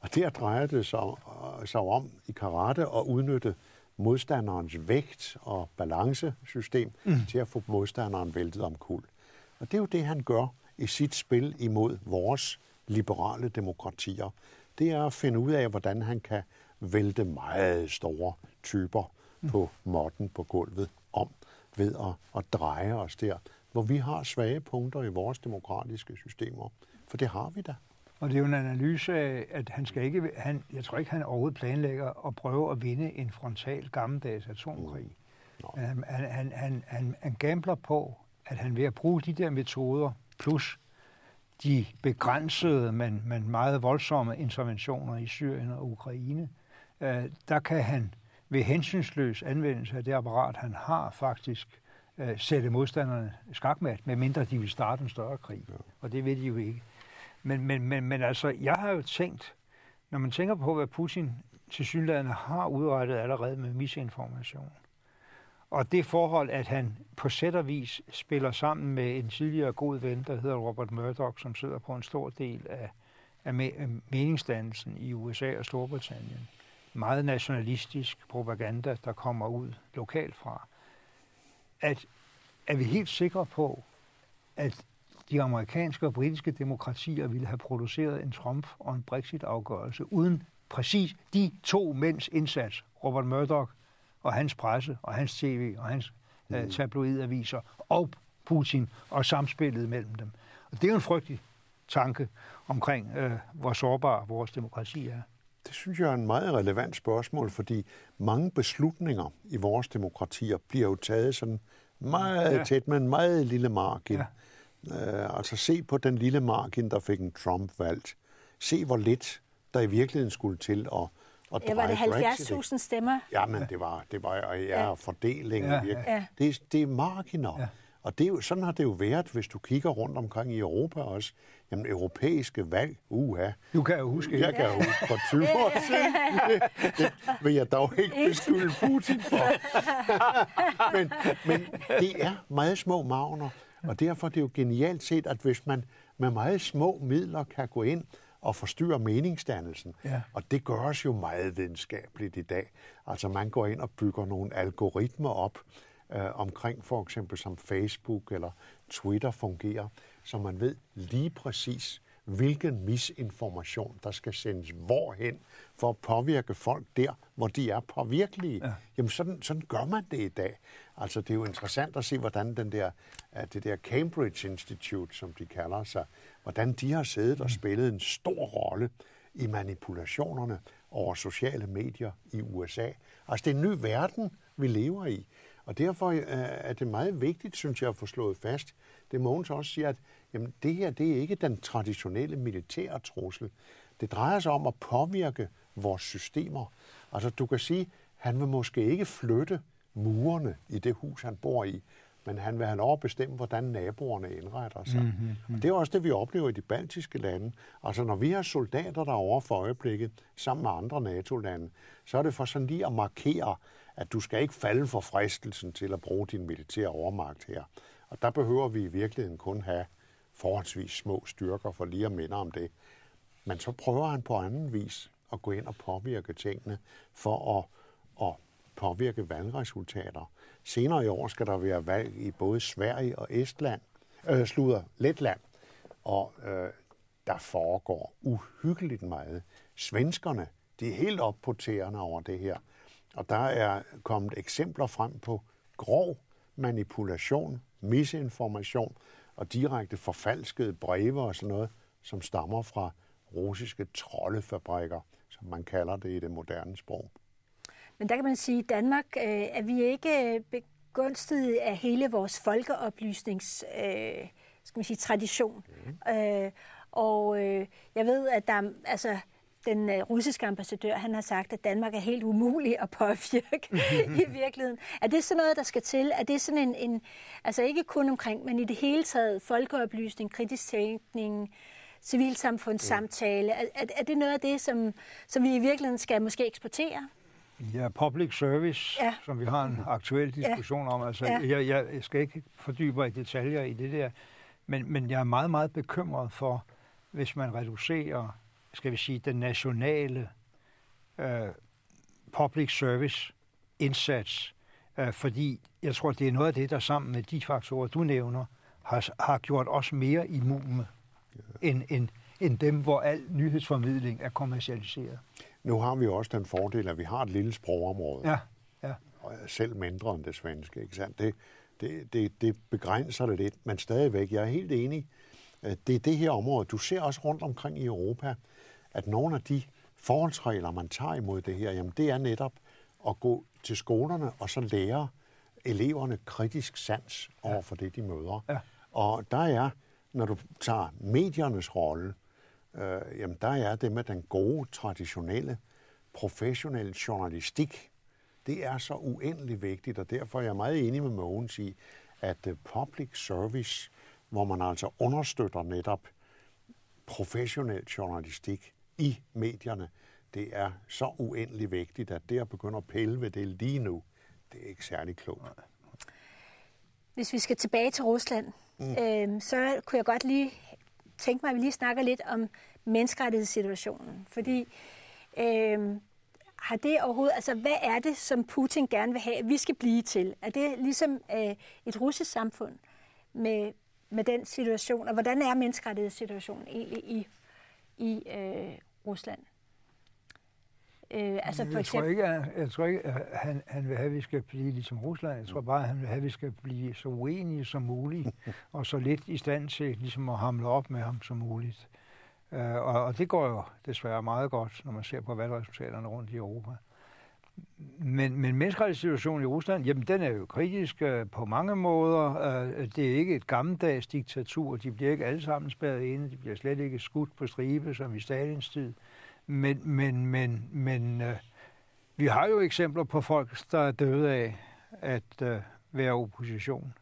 Og der drejer det sig, øh, sig om i karate at udnytte modstanderens vægt og balancesystem mm. til at få modstanderen væltet om kul. Og det er jo det, han gør i sit spil imod vores liberale demokratier. Det er at finde ud af, hvordan han kan vælte meget store typer på måtten på gulvet ved at, at dreje os der, hvor vi har svage punkter i vores demokratiske systemer. For det har vi da. Og det er jo en analyse af, at han skal ikke, han, jeg tror ikke, han overhovedet planlægger at prøve at vinde en frontal gammeldags atomkrig. Mm. Men han, han, han, han, han gambler på, at han ved at bruge de der metoder, plus de begrænsede, men, men meget voldsomme interventioner i Syrien og Ukraine, øh, der kan han ved hensynsløs anvendelse af det apparat, han har faktisk, øh, sætte modstanderne skakmat, medmindre de vil starte en større krig. Ja. Og det ved de jo ikke. Men, men, men, men altså, jeg har jo tænkt, når man tænker på, hvad Putin til synligheden har udrettet allerede med misinformation, og det forhold, at han på sæt og vis spiller sammen med en tidligere god ven, der hedder Robert Murdoch, som sidder på en stor del af, af meningsdannelsen i USA og Storbritannien, meget nationalistisk propaganda, der kommer ud lokalt fra, at er vi helt sikre på, at de amerikanske og britiske demokratier ville have produceret en Trump og en Brexit-afgørelse uden præcis de to mænds indsats, Robert Murdoch og hans presse og hans tv og hans mm. uh, tabloidaviser og Putin og samspillet mellem dem. Og det er jo en frygtelig tanke omkring, uh, hvor sårbar vores demokrati er. Det synes jeg er en meget relevant spørgsmål, fordi mange beslutninger i vores demokratier bliver jo taget sådan meget ja. tæt med en meget lille margin. Ja. Uh, altså se på den lille margin, der fik en Trump valgt. Se hvor lidt der i virkeligheden skulle til at og ja, var det 70.000 stemmer? Ja, men det var, det var ja, ja. fordelingen. Ja, ja. Det, det er marginer. Ja. Og det er jo, sådan har det jo været, hvis du kigger rundt omkring i Europa også. Jamen, europæiske valg, uha. Du kan jo huske. Jeg kan jo huske for 20 år siden. Det, det vil jeg dog ikke beskylde Putin for. (laughs) men, men det er meget små magner, og derfor er det jo genialt set, at hvis man med meget små midler kan gå ind og forstyrre meningsdannelsen. Ja. Og det gøres jo meget videnskabeligt i dag. Altså man går ind og bygger nogle algoritmer op, øh, omkring for eksempel som Facebook eller Twitter fungerer, så man ved lige præcis, hvilken misinformation, der skal sendes hvorhen, for at påvirke folk der, hvor de er påvirkelige. Ja. Jamen, sådan, sådan gør man det i dag. Altså, det er jo interessant at se, hvordan den der, det der Cambridge Institute, som de kalder sig, hvordan de har siddet og spillet en stor rolle i manipulationerne over sociale medier i USA. Altså, det er en ny verden, vi lever i. Og derfor øh, er det meget vigtigt, synes jeg, at få slået fast. Det Mogens også siger, at jamen, det her det er ikke den traditionelle militære trussel. Det drejer sig om at påvirke vores systemer. Altså, du kan sige, han vil måske ikke flytte murene i det hus, han bor i, men han vil have lov at bestemme, hvordan naboerne indretter sig. Mm-hmm. Og det er også det, vi oplever i de baltiske lande. Altså, når vi har soldater derovre for øjeblikket, sammen med andre NATO-lande, så er det for sådan lige at markere, at du skal ikke falde for fristelsen til at bruge din militære overmagt her. Og der behøver vi i virkeligheden kun have forholdsvis små styrker, for lige at minde om det. Men så prøver han på anden vis at gå ind og påvirke tingene for at, at påvirke valgresultater. Senere i år skal der være valg i både Sverige og Estland, øh, slutter Letland, og øh, der foregår uhyggeligt meget. Svenskerne, de er helt op tæerne over det her. Og der er kommet eksempler frem på grov manipulation, misinformation og direkte forfalskede breve og sådan noget, som stammer fra russiske troldefabrikker, som man kalder det i det moderne sprog. Men der kan man sige, at Danmark øh, er vi ikke begunstiget af hele vores folkeoplysnings øh, skal man sige, tradition. Mm. Øh, og øh, jeg ved, at der altså, den øh, russiske ambassadør, han har sagt, at Danmark er helt umulig at påvirke (laughs) i virkeligheden. Er det sådan noget, der skal til? Er det sådan en, en, altså ikke kun omkring, men i det hele taget, folkeoplysning, kritisk tænkning, civilsamfundssamtale, er, er, er det noget af det, som, som vi i virkeligheden skal måske eksportere? Ja, public service, ja. som vi har en aktuel diskussion ja. om. Altså, ja. jeg, jeg skal ikke fordybe mig i detaljer i det der, men, men jeg er meget, meget bekymret for, hvis man reducerer, skal vi sige, den nationale øh, public service indsats, øh, fordi jeg tror, det er noget af det, der sammen med de faktorer, du nævner, har, har gjort os mere immune ja. end, end, end dem, hvor al nyhedsformidling er kommercialiseret. Nu har vi også den fordel, at vi har et lille sprogområde. Ja, ja. Og selv mindre end det svenske, ikke sandt? Det, det, det, det begrænser det lidt, men stadigvæk, jeg er helt enig. Det er det her område. Du ser også rundt omkring i Europa, at nogle af de forholdsregler, man tager imod det her, jamen det er netop at gå til skolerne og så lære eleverne kritisk sans over for det, de møder. Ja. Og der er, når du tager mediernes rolle, øh, jamen der er det med den gode, traditionelle, professionelle journalistik, det er så uendelig vigtigt, og derfor er jeg meget enig med Mogens i, at øh, public service, hvor man altså understøtter netop professionel journalistik i medierne, det er så uendelig vigtigt, at det at begynde at pille ved det lige nu, det er ikke særlig klogt. Hvis vi skal tilbage til Rusland, mm. øh, så kunne jeg godt lige tænke mig, at vi lige snakker lidt om menneskerettighedssituationen. Fordi øh, har det overhovedet, altså hvad er det, som Putin gerne vil have, at vi skal blive til? Er det ligesom øh, et russisk samfund med, med den situation, og hvordan er menneskerettighedssituationen egentlig i, i øh, Rusland? Øh, altså for jeg, eksempel... tror ikke, at, jeg tror ikke, at han, han vil have, at vi skal blive ligesom Rusland. Jeg tror bare, at han vil have, at vi skal blive så uenige som muligt, (laughs) og så lidt i stand til ligesom at hamle op med ham som muligt. Uh, og, og det går jo desværre meget godt, når man ser på valgresultaterne rundt i Europa. Men, men menneskerettighedssituationen i Rusland, jamen den er jo kritisk øh, på mange måder. Øh, det er ikke et gammeldags diktatur. De bliver ikke alle sammen spærret inde. De bliver slet ikke skudt på stribe, som i Stalins tid. Men, men, men, men øh, vi har jo eksempler på folk, der er døde af at øh, være opposition.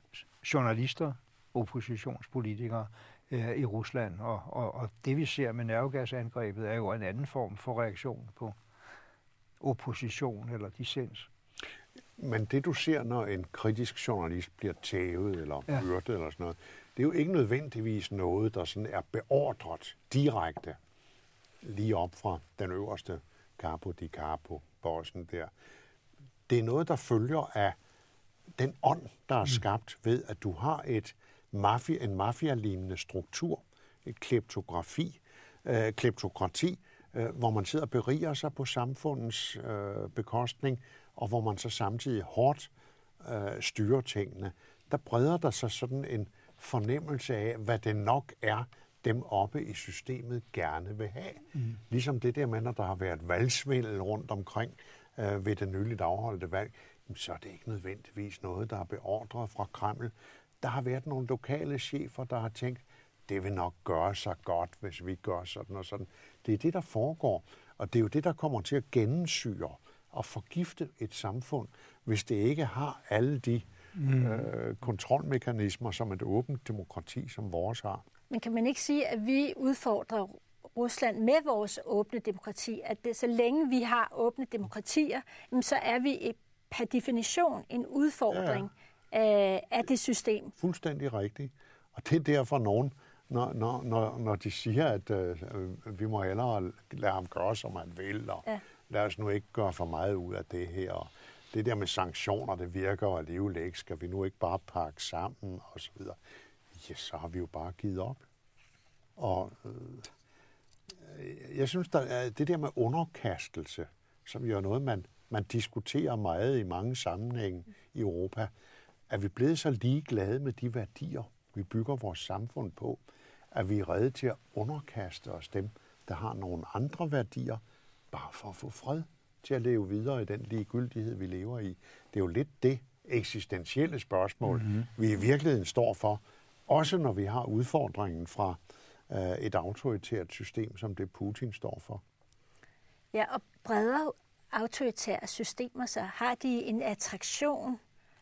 Journalister, oppositionspolitikere øh, i Rusland. Og, og, og det vi ser med nervegasangrebet er jo en anden form for reaktion på opposition eller dissens. Men det du ser, når en kritisk journalist bliver tævet eller ja. eller sådan noget, det er jo ikke nødvendigvis noget, der sådan er beordret direkte lige op fra den øverste capo di capo, bossen der. Det er noget, der følger af den ånd, der er mm. skabt ved, at du har et mafia, en mafia-lignende struktur, et kleptografi, øh, kleptokrati, øh, hvor man sidder og beriger sig på samfundets øh, bekostning, og hvor man så samtidig hårdt øh, styrer tingene. Der breder der sig sådan en fornemmelse af, hvad det nok er, dem oppe i systemet gerne vil have. Mm. Ligesom det der med, når der har været valgsvindel rundt omkring øh, ved det nyligt afholdte valg, så er det ikke nødvendigvis noget, der er beordret fra Kreml der har været nogle lokale chefer, der har tænkt, det vil nok gøre sig godt, hvis vi gør sådan og sådan. Det er det, der foregår, og det er jo det, der kommer til at gennemsyre og forgifte et samfund, hvis det ikke har alle de mm. øh, kontrolmekanismer, som et åbent demokrati som vores har. Men kan man ikke sige, at vi udfordrer Rusland med vores åbne demokrati, at det, så længe vi har åbne demokratier, så er vi per definition en udfordring. Ja, ja af det system. Fuldstændig rigtigt. Og det er derfor, nogen når, når, når, når de siger, at øh, vi må hellere lade ham gøre, som han vil, og ja. lad os nu ikke gøre for meget ud af det her. Og det der med sanktioner, det virker jo alligevel ikke. Skal vi nu ikke bare pakke sammen, og så videre. Ja, så har vi jo bare givet op. Og øh, jeg synes, der er det der med underkastelse, som jo er noget, man, man diskuterer meget i mange sammenhænge i Europa, er vi blevet så ligeglade med de værdier, vi bygger vores samfund på, at vi er redde til at underkaste os dem, der har nogle andre værdier, bare for at få fred til at leve videre i den ligegyldighed, vi lever i. Det er jo lidt det eksistentielle spørgsmål, mm-hmm. vi i virkeligheden står for, også når vi har udfordringen fra øh, et autoritært system, som det Putin står for. Ja, og bredere autoritære systemer, så har de en attraktion,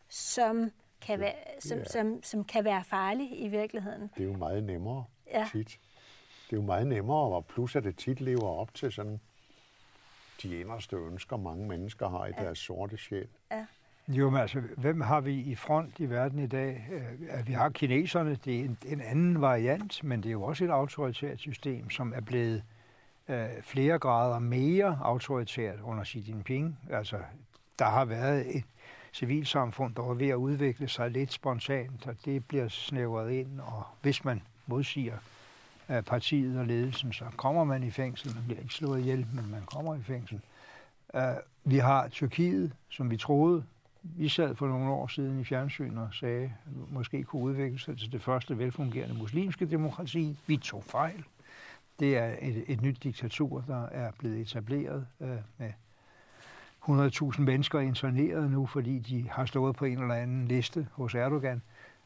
som kan, være, som, ja. som, som kan være farlig i virkeligheden. Det er jo meget nemmere ja. tit. Det er jo meget nemmere, og plus at det tit lever op til sådan de inderste ønsker, mange mennesker har i ja. deres sorte sjæl. Ja. Jo, men altså, hvem har vi i front i verden i dag? At vi har kineserne, det er en, en anden variant, men det er jo også et autoritært system, som er blevet øh, flere grader mere autoritært under Xi Jinping. Altså, der har været et civilsamfund, der var ved at udvikle sig lidt spontant, og det bliver snævret ind, og hvis man modsiger partiet og ledelsen, så kommer man i fængsel. Man bliver ikke slået ihjel, men man kommer i fængsel. Øh, vi har Tyrkiet, som vi troede, vi sad for nogle år siden i fjernsyn og sagde, at måske kunne udvikle sig til det første velfungerende muslimske demokrati. Vi tog fejl. Det er et, et nyt diktatur, der er blevet etableret øh, med 100.000 mennesker interneret nu, fordi de har stået på en eller anden liste hos Erdogan.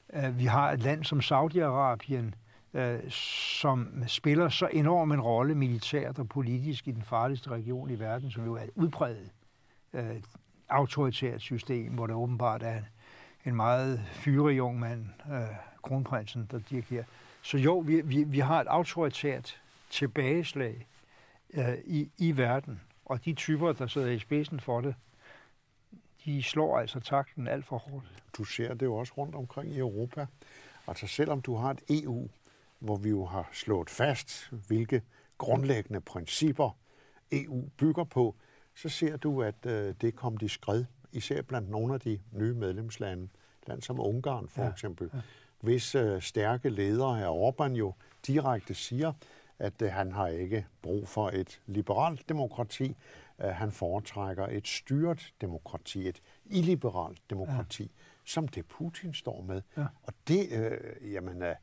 Uh, vi har et land som Saudi-Arabien, uh, som spiller så enorm en rolle militært og politisk i den farligste region i verden, som jo er udbredet uh, øh, autoritært system, hvor det åbenbart er en meget fyrig ung mand, øh, kronprinsen, der dirigerer. Så jo, vi, vi, vi har et autoritært tilbageslag uh, i, i verden, og de typer, der sidder i spidsen for det, de slår altså takten alt for hårdt. Du ser det jo også rundt omkring i Europa. Altså selvom du har et EU, hvor vi jo har slået fast, hvilke grundlæggende principper EU bygger på, så ser du, at øh, det kom de skred, især blandt nogle af de nye medlemslande, land som Ungarn for ja, eksempel, ja. hvis øh, stærke ledere her Orbán jo direkte siger, at øh, han har ikke brug for et liberalt demokrati, øh, han foretrækker et styret demokrati, et illiberalt demokrati, ja. som det Putin står med. Ja. Og det, øh, jamen, øh,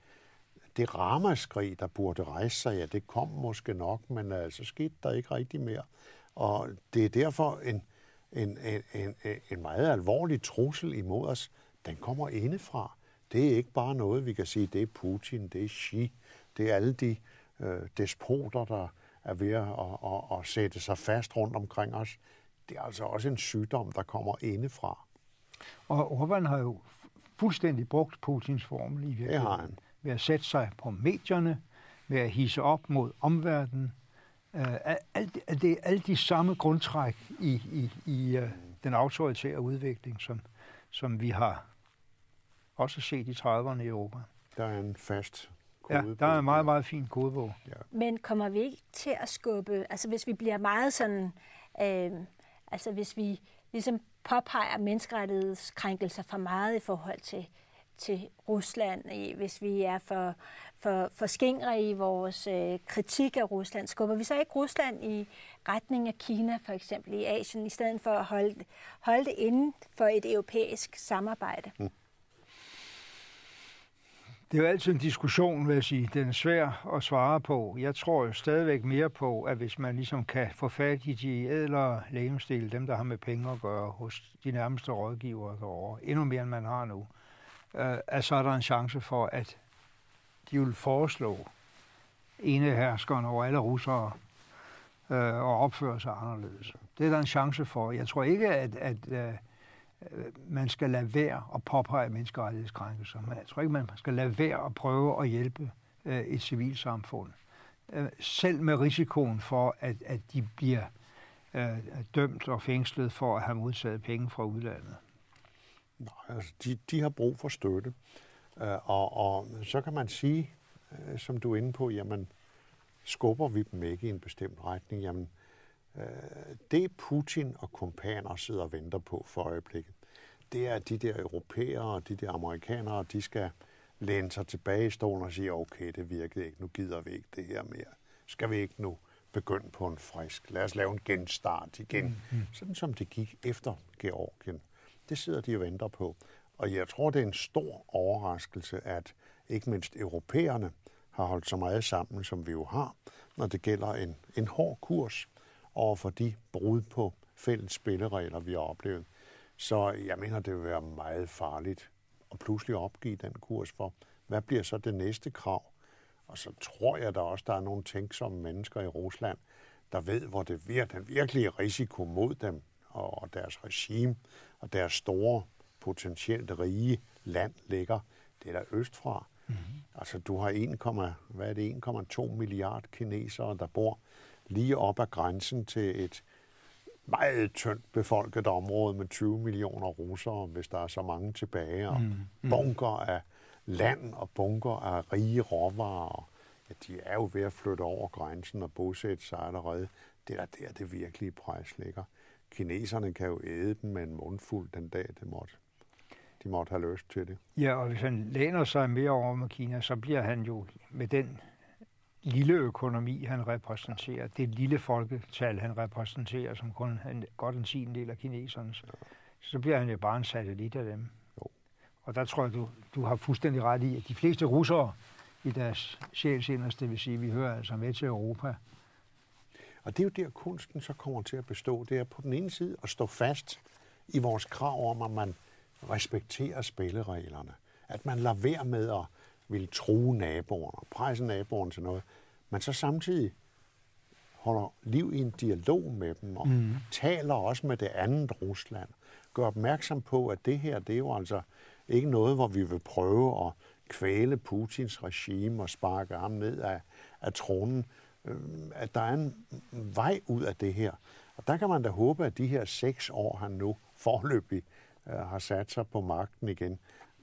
det ramaskrig, der burde rejse sig, ja, det kom måske nok, men øh, så skete der ikke rigtig mere. Og det er derfor en, en, en, en, en meget alvorlig trussel imod os. Den kommer indefra. Det er ikke bare noget, vi kan sige, det er Putin, det er Xi, det er alle de øh, despoter, der er ved at, at, at, at sætte sig fast rundt omkring os. Det er altså også en sygdom, der kommer indefra. Og Orbán har jo fuldstændig brugt Putins formel i virkeligheden. Det har han. Ved at sætte sig på medierne, ved at hisse op mod omverdenen. Uh, alt, det er alle de samme grundtræk i, i, i uh, den autoritære udvikling, som, som vi har også set i 30'erne i Europa. Der er en fast Ja, der er en meget, meget fin kodebog. Ja. Men kommer vi ikke til at skubbe, altså hvis vi bliver meget sådan, øh, altså hvis vi ligesom påpeger menneskerettighedskrænkelser for meget i forhold til, til Rusland, hvis vi er for, for, for skingre i vores øh, kritik af Rusland, skubber vi så ikke Rusland i retning af Kina for eksempel i Asien, i stedet for at holde, holde det inden for et europæisk samarbejde? Mm. Det er jo altid en diskussion, vil jeg sige. Den er svær at svare på. Jeg tror jo stadigvæk mere på, at hvis man ligesom kan få fat i de ædlere lægemstil, dem der har med penge at gøre, hos de nærmeste rådgivere derovre, endnu mere end man har nu, øh, at så er der en chance for, at de vil foreslå eneherskeren over alle russere øh, og opføre sig anderledes. Det er der en chance for. Jeg tror ikke, at, at øh, Øh, man skal lade være at påpege menneskerettighedskrænkelser. Men jeg tror ikke, man skal lade være at prøve at hjælpe øh, et civilsamfund. Øh, selv med risikoen for, at, at de bliver øh, dømt og fængslet for at have modtaget penge fra udlandet. Nej, altså de, de har brug for støtte. Øh, og, og så kan man sige, øh, som du er inde på, jamen, skubber vi dem ikke i en bestemt retning? Jamen, øh, det Putin og kompaner sidder og venter på for øjeblikket, det er, de der europæere og de der amerikanere, de skal læne sig tilbage i stolen og sige, okay, det virkede ikke, nu gider vi ikke det her mere. Skal vi ikke nu begynde på en frisk? Lad os lave en genstart igen. Mm-hmm. Sådan som det gik efter Georgien. Det sidder de og venter på. Og jeg tror, det er en stor overraskelse, at ikke mindst europæerne har holdt så meget sammen, som vi jo har, når det gælder en, en hård kurs over for de brud på fælles spilleregler, vi har oplevet. Så jeg mener, det vil være meget farligt at pludselig opgive den kurs for, hvad bliver så det næste krav? Og så tror jeg da også, der er nogle tænksomme mennesker i Rusland, der ved, hvor det vir- den virkelige risiko mod dem og deres regime og deres store, potentielt rige land ligger. Det er der østfra. Mm-hmm. Altså, du har 1, hvad er det, 1,2 milliard kinesere, der bor lige op ad grænsen til et meget tyndt befolket område med 20 millioner russere, hvis der er så mange tilbage, og mm. Mm. bunker af land og bunker af rige råvarer. Ja, de er jo ved at flytte over grænsen og bosætte sig allerede. Det er der, det virkelige pres ligger. Kineserne kan jo æde dem med en mundfuld den dag, det måtte. De måtte have lyst til det. Ja, og hvis han læner sig mere over med Kina, så bliver han jo med den lille økonomi, han repræsenterer, det lille folketal, han repræsenterer, som kun er godt en sin del af kinesernes, ja. så bliver han jo bare en satellit af dem. Jo. Og der tror jeg, du, du har fuldstændig ret i, at de fleste russere i deres sjælsinderste, det vil sige, vi hører altså med til Europa. Og det er jo der, kunsten så kommer til at bestå. Det er på den ene side at stå fast i vores krav om, at man respekterer spillereglerne. At man lader være med at vil true naboerne og presse naboerne til noget, men så samtidig holder liv i en dialog med dem og mm. taler også med det andet Rusland. Gør opmærksom på, at det her, det er jo altså ikke noget, hvor vi vil prøve at kvæle Putins regime og sparke ham ned af, af tronen. Øh, at der er en vej ud af det her. Og der kan man da håbe, at de her seks år, han nu forløbig øh, har sat sig på magten igen,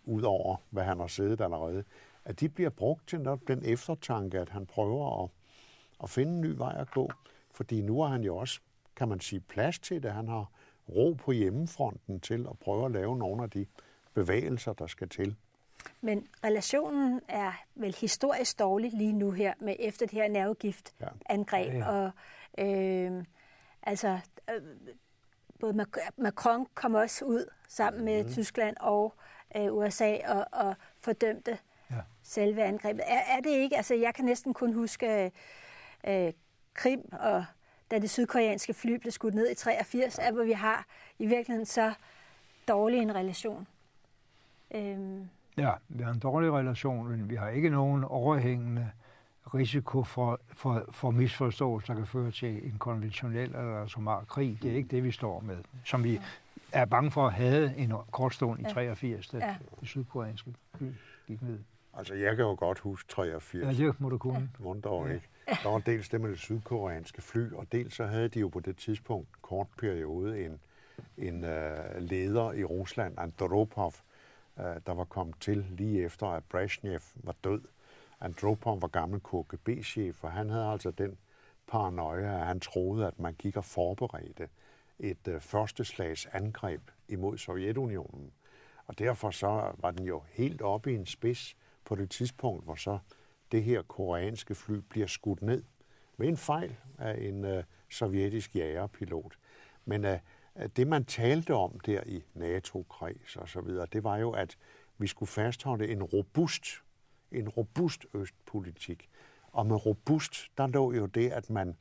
ud over hvad han har siddet allerede, at de bliver brugt til nok den eftertanke, at han prøver at, at finde en ny vej at gå. Fordi nu har han jo også, kan man sige, plads til det. Han har ro på hjemmefronten til at prøve at lave nogle af de bevægelser, der skal til. Men relationen er vel historisk dårlig lige nu her, med efter det her nervegiftangreb. Ja. Ja, ja. Og øh, altså, øh, både Macron kom også ud sammen med mm. Tyskland og øh, USA og, og fordømte ja. selve angrebet. Er, er det ikke? Altså, jeg kan næsten kun huske øh, Krim, og da det sydkoreanske fly blev skudt ned i 83, ja. er, hvor vi har i virkeligheden så dårlig en relation. Øhm. Ja, vi har en dårlig relation, men vi har ikke nogen overhængende risiko for, for, for misforståelse, der kan føre til en konventionel eller somar krig. Det er ikke det, vi står med, som vi er bange for at have en kort stund i ja. 83, da ja. det sydkoreanske fly gik ned. Altså, jeg kan jo godt huske 83. Ja, det må du kunne. Dog ikke. Der var dels det med det sydkoreanske fly, og dels så havde de jo på det tidspunkt, kort periode, en, en uh, leder i Rusland, Andropov, Øh, der var kommet til lige efter, at Brezhnev var død. Andropov var gammel KGB-chef, og han havde altså den paranoia, at han troede, at man gik og forberedte et øh, første slags angreb imod Sovjetunionen. Og derfor så var den jo helt oppe i en spids på det tidspunkt, hvor så det her koreanske fly bliver skudt ned med en fejl af en øh, sovjetisk jagerpilot. Men øh, det, man talte om der i NATO-kreds og så videre, det var jo, at vi skulle fastholde en robust, en robust østpolitik. Og med robust, der lå jo det, at man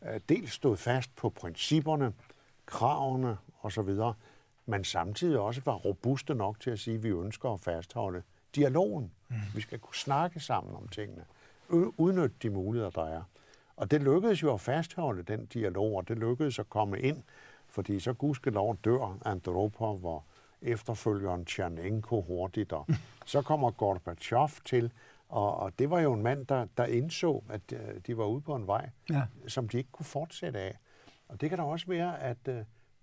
uh, dels stod fast på principperne, kravene osv., men samtidig også var robuste nok til at sige, at vi ønsker at fastholde dialogen. Mm. Vi skal kunne snakke sammen om tingene. Udnytte de muligheder, der er. Og det lykkedes jo at fastholde den dialog, og det lykkedes at komme ind, fordi så gudskelov dør Andropov, hvor efterfølgeren Tjernenko hurtigt, og (laughs) så kommer Gorbachev til, og, og det var jo en mand, der, der indså, at uh, de var ude på en vej, ja. som de ikke kunne fortsætte af. Og det kan da også være, at uh,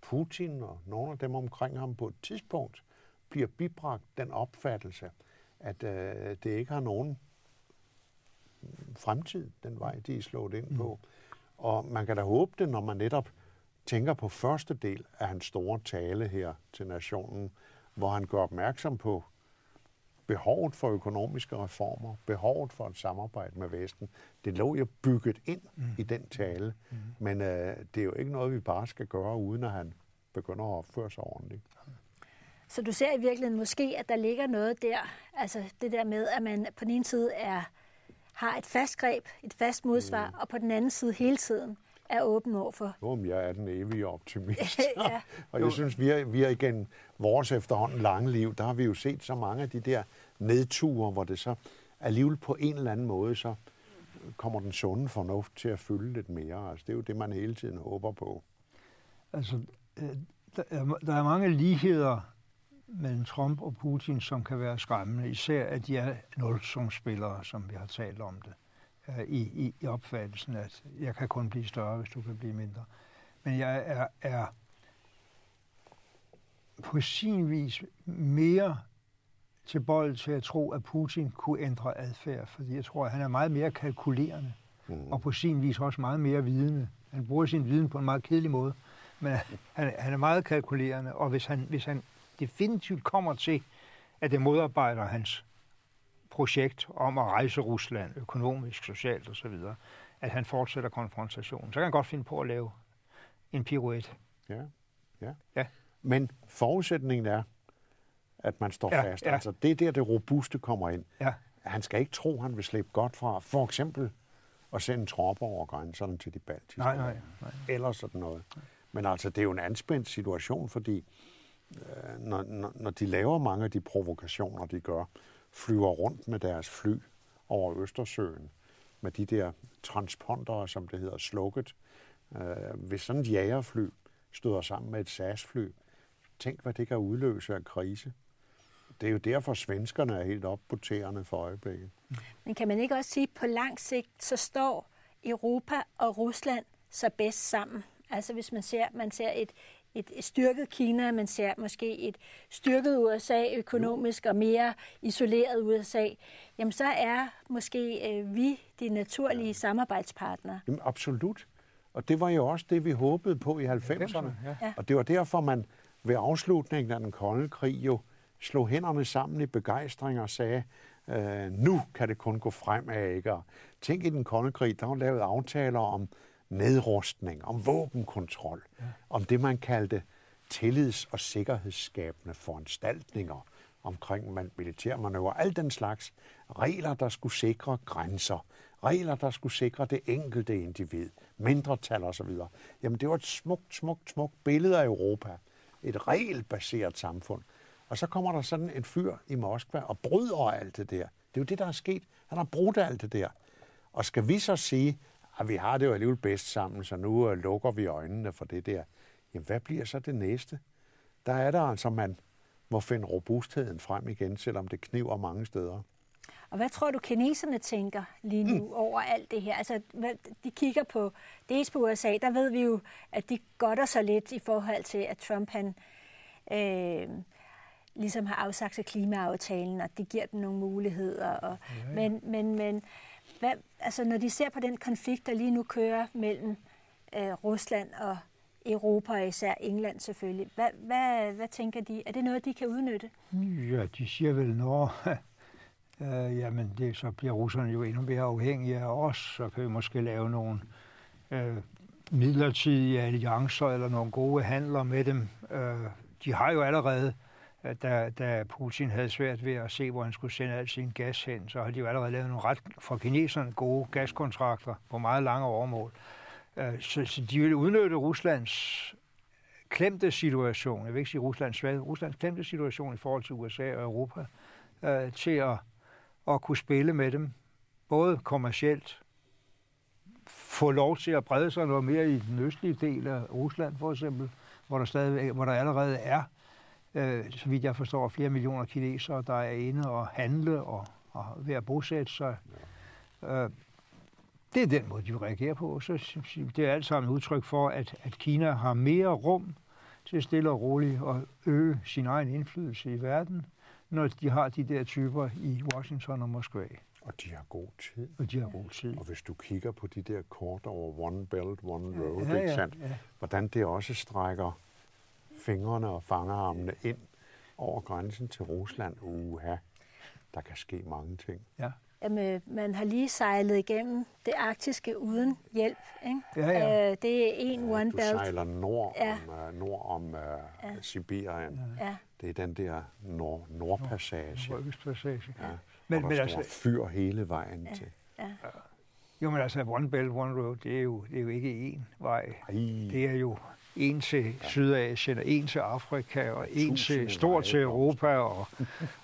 Putin og nogle af dem omkring ham på et tidspunkt bliver bibragt den opfattelse, at øh, det ikke har nogen fremtid, den vej, de er slået ind på. Og man kan da håbe det, når man netop tænker på første del af hans store tale her til nationen, hvor han gør opmærksom på behovet for økonomiske reformer, behovet for et samarbejde med Vesten. Det lå jo bygget ind mm. i den tale, mm. men øh, det er jo ikke noget, vi bare skal gøre, uden at han begynder at opføre sig ordentligt. Så du ser i virkeligheden måske, at der ligger noget der, altså det der med, at man på den ene side er, har et fast greb, et fast modsvar, mm. og på den anden side hele tiden er åben over for. Jo, men jeg er den evige optimist. (laughs) ja. og jeg synes, vi har, vi har igen vores efterhånden lange liv, der har vi jo set så mange af de der nedture, hvor det så alligevel på en eller anden måde, så kommer den sunde fornuft til at fylde lidt mere. Altså, det er jo det, man hele tiden håber på. Altså, øh, der er, der er mange ligheder mellem Trump og Putin, som kan være skræmmende, især at de er nulsumspillere, som vi har talt om det, i, i, i opfattelsen, at jeg kan kun blive større, hvis du kan blive mindre. Men jeg er, er på sin vis mere tilbøjelig til at tro, at Putin kunne ændre adfærd, fordi jeg tror, at han er meget mere kalkulerende, mm. og på sin vis også meget mere vidende. Han bruger sin viden på en meget kedelig måde, men han, han er meget kalkulerende, og hvis han, hvis han definitivt kommer til, at det modarbejder hans projekt om at rejse Rusland økonomisk, socialt osv., at han fortsætter konfrontationen. Så kan han godt finde på at lave en pirouette. Ja, ja. ja. Men forudsætningen er, at man står ja, fast. Ja. Altså, det er der, det robuste kommer ind. Ja. Han skal ikke tro, han vil slippe godt fra, for eksempel at sende tropper over grænserne til de baltiske. Nej, nej, nej. Eller sådan noget. Men altså, det er jo en anspændt situation, fordi øh, når, når, når de laver mange af de provokationer, de gør, flyver rundt med deres fly over Østersøen, med de der transpondere, som det hedder, slukket. Øh, hvis sådan et jagerfly støder sammen med et SAS-fly, tænk, hvad det kan udløse af krise. Det er jo derfor, svenskerne er helt op for øjeblikket. Men kan man ikke også sige, at på lang sigt, så står Europa og Rusland så bedst sammen? Altså hvis man ser, man ser et, et styrket Kina, man ser måske et styrket USA økonomisk og mere isoleret USA, jamen så er måske øh, vi de naturlige samarbejdspartnere. Jamen absolut. Og det var jo også det, vi håbede på i 90'erne. Ja. Og det var derfor, man ved afslutningen af den kolde krig jo slog hænderne sammen i begejstring og sagde, øh, nu kan det kun gå fremad. Ikke? Og tænk i den kolde krig, der var lavet aftaler om nedrustning, om våbenkontrol, ja. om det, man kaldte tillids- og sikkerhedsskabende foranstaltninger omkring man, militærmanøvrer, alt den slags regler, der skulle sikre grænser, regler, der skulle sikre det enkelte individ, mindretal osv. Jamen, det var et smukt, smukt, smukt billede af Europa. Et regelbaseret samfund. Og så kommer der sådan en fyr i Moskva og bryder alt det der. Det er jo det, der er sket. Han har brudt alt det der. Og skal vi så sige, at vi har det jo alligevel bedst sammen, så nu øh, lukker vi øjnene for det der. Jamen, hvad bliver så det næste? Der er der altså, man må finde robustheden frem igen, selvom det kniver mange steder. Og hvad tror du, kineserne tænker lige nu mm. over alt det her? Altså, de kigger på, dels på USA, der ved vi jo, at de godter sig lidt i forhold til, at Trump han øh, ligesom har afsagt sig klimaaftalen, og det giver dem nogle muligheder. Og, ja, ja. Men, men, men hvad, altså, når de ser på den konflikt, der lige nu kører mellem øh, Rusland og Europa, og især England selvfølgelig, hvad, hvad, hvad tænker de? Er det noget, de kan udnytte? Ja, de siger vel, når (laughs) øh, jamen det, så bliver russerne jo endnu mere afhængige af os, så kan vi måske lave nogle øh, midlertidige alliancer eller nogle gode handler med dem. Øh, de har jo allerede da, da Putin havde svært ved at se, hvor han skulle sende al sin gas hen, så har de jo allerede lavet nogle ret for kineserne gode gaskontrakter på meget lange overmål. Øh, så, så de ville udnytte Ruslands klemte situation, jeg vil ikke sige Ruslands svag, Ruslands klemte situation i forhold til USA og Europa, øh, til at, at kunne spille med dem, både kommercielt, få lov til at brede sig noget mere i den østlige del af Rusland for eksempel, hvor der, stadig, hvor der allerede er øh, så vidt jeg forstår, flere millioner kinesere, der er inde og handle og, og ved at bosætte sig. Øh, det er den måde, de reagerer på. Så det er alt sammen udtryk for, at, at Kina har mere rum til stille og roligt at øge sin egen indflydelse i verden, når de har de der typer i Washington og Moskva. Og de har god tid. Og de har god tid. Og hvis du kigger på de der kort over One Belt, One Road, Ja, ja, ikke sandt? ja. hvordan det også strækker fingrene og fangerarmene ind over grænsen til Rusland. Uha, der kan ske mange ting. Ja. Jamen, man har lige sejlet igennem det arktiske uden hjælp. Ikke? Ja, ja. Øh, det er en one du belt. sejler nord Ja. om, uh, nord om uh, ja. Sibirien. Ja. Det er den der nord nordpassage. Rykkespassage. Ja. Men, men der altså, står fyr hele vejen til. jo, men altså, One Belt, One Road, det er jo, det er jo ikke én vej. Ej, Det er jo en til Sydasien, og en til Afrika, og en til, stort til Europa, (laughs) og,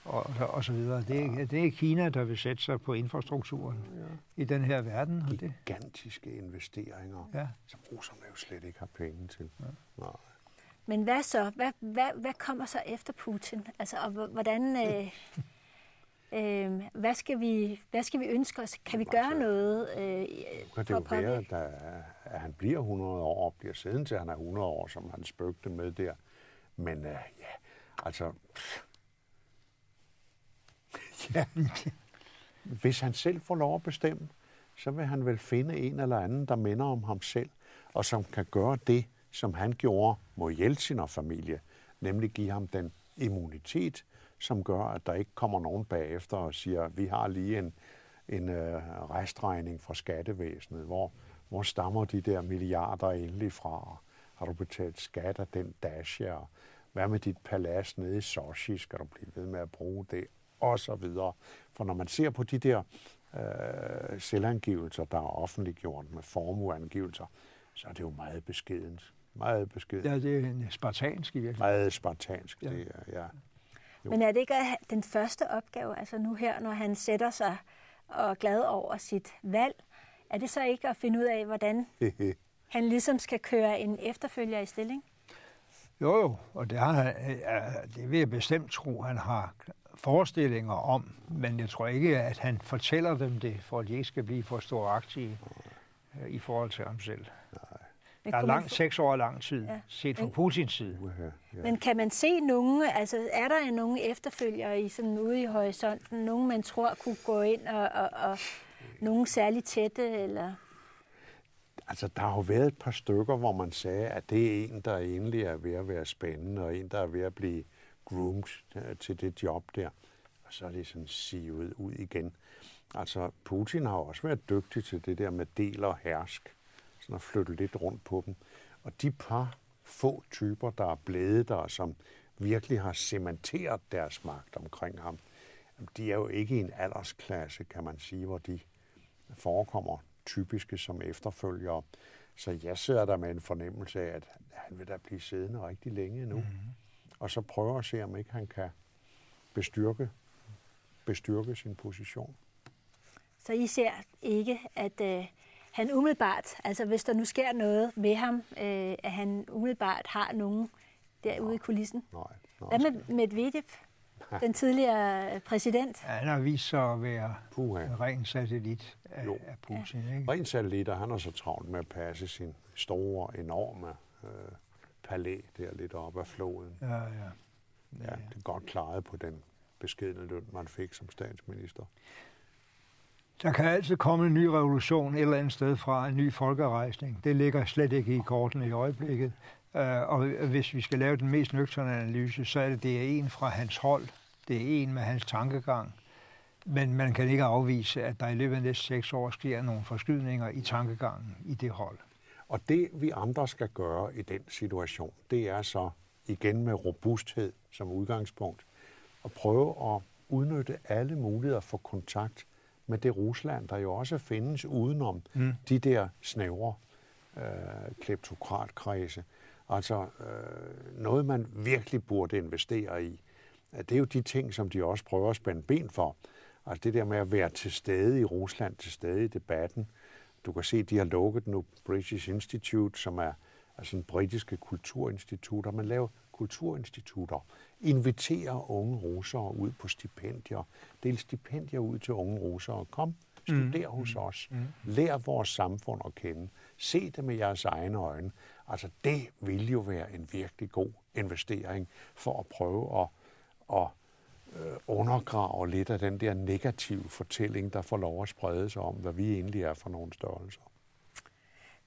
og, og så videre. Det er, det er Kina, der vil sætte sig på infrastrukturen i den her verden. Og det, gigantiske investeringer, ja. som russerne jo slet ikke har penge til. Nej. Men hvad så? Hvad, hvad, hvad kommer så efter Putin? Altså, og hvordan... Øh, (laughs) øh, hvad, skal vi, hvad skal vi ønske os? Kan vi gøre Altså, noget øh, kan det jo være, påvirke? at, at han bliver 100 år, og bliver siden til han er 100 år, som han spøgte med der. Men uh, ja, altså... pff. (laughs) ja. Hvis han selv får lov at bestemme, så vil han vel finde en eller anden, der minder om ham selv, og som kan gøre det, som han gjorde mod Jeltsin og familie, nemlig give ham den immunitet, som gør, at der ikke kommer nogen bagefter og siger, vi har lige en, en øh, restregning fra skattevæsenet, hvor, hvor stammer de der milliarder endelig fra? Har du betalt skat af den Dacia? Hvad med dit palads nede i Sochi? Skal du blive ved med at bruge det? Og så videre. For når man ser på de der øh, selvangivelser, der er offentliggjort med formueangivelser, så er det jo meget beskedent. Meget beskedent. ja, det er en spartansk i virkeligheden. Meget spartansk. Ja. Det er, ja. Jo. Men er det ikke den første opgave, altså nu her, når han sætter sig og er glad over sit valg, er det så ikke at finde ud af, hvordan (laughs) han ligesom skal køre en efterfølger i stilling? Jo, jo, og det, har, det vil jeg bestemt tro, han har forestillinger om, men jeg tror ikke, at han fortæller dem det, for at de ikke skal blive for storaktige øh, i forhold til ham selv. Men, Der er langt, få- seks år lang tid, Ja. set fra Men- Putins side. Uha, ja. men kan man se nogen, altså er der nogen efterfølgere i sådan ude i horisonten, nogen man tror kunne gå ind og, og, og nogen særligt tætte, eller... Altså, der har jo været et par stykker, hvor man sagde, at det er en, der egentlig er ved at være spændende, og en, der er ved at blive groomed øh, til det job der. Og så er det sådan sivet ud igen. Altså, Putin har også været dygtig til det der med del og hersk. Sådan at flytte lidt rundt på dem. Og de par få typer, der er blevet der, som virkelig har cementeret deres magt omkring ham, de er jo ikke i en aldersklasse, kan man sige, hvor de forekommer typiske som efterfølgere. Så jeg sidder der med en fornemmelse af, at han vil da blive siddende rigtig længe nu. Mm-hmm. Og så prøver at se, om ikke han kan bestyrke, bestyrke sin position. Så I ser ikke, at øh, han umiddelbart, altså hvis der nu sker noget med ham, øh, at han umiddelbart har nogen derude i kulissen. Nej, nej. Hvad med Medvedev, den tidligere præsident? Ja, Han har vist sig at være Puha. en ren satellit af, Jo. af Putin. Ikke? Ren satellitter, han er så travlt med at passe sin store, enorme øh, palæ der lidt op ad floden. Ja, ja. Ja, det er godt klaret på den beskedne løn, man fik som statsminister. Der kan altid komme en ny revolution et eller andet sted fra, en ny folkerejsning. Det ligger slet ikke i kortene i øjeblikket. Øh, og hvis vi skal lave den mest nøgterne analyse, så er det, det er en fra hans hold. Det er en med hans tankegang. Men man kan ikke afvise, at der i løbet af næste seks år sker nogle forskydninger i tankegangen i det hold. Og det vi andre skal gøre i den situation, det er så igen med robusthed som udgangspunkt, at prøve at udnytte alle muligheder for kontakt med det Rusland, der jo også findes udenom mm. de der snævre øh, kleptokratkredse. Altså øh, noget, man virkelig burde investere i. Det er jo de ting, som de også prøver at spænde ben for. Altså det der med at være til stede i Rusland, til stede i debatten. Du kan se, de har lukket nu British Institute, som er altså en britiske kulturinstitutter. Man laver kulturinstitutter. Inviterer unge russere ud på stipendier. Del stipendier ud til unge russere. Kom, studer mm. hos os. Mm. Lær vores samfund at kende. Se det med jeres egne øjne. Altså det vil jo være en virkelig god investering for at prøve at, at øh, undergraver lidt af den der negative fortælling, der får lov at sprede sig om, hvad vi egentlig er for nogle størrelser.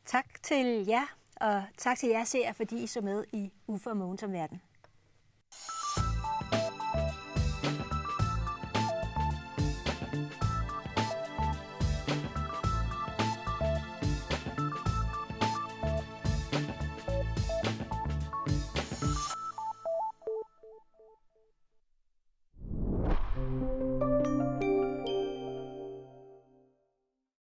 Tak til jer, og tak til jer ser, fordi I så med i Ufo Mogens om verden.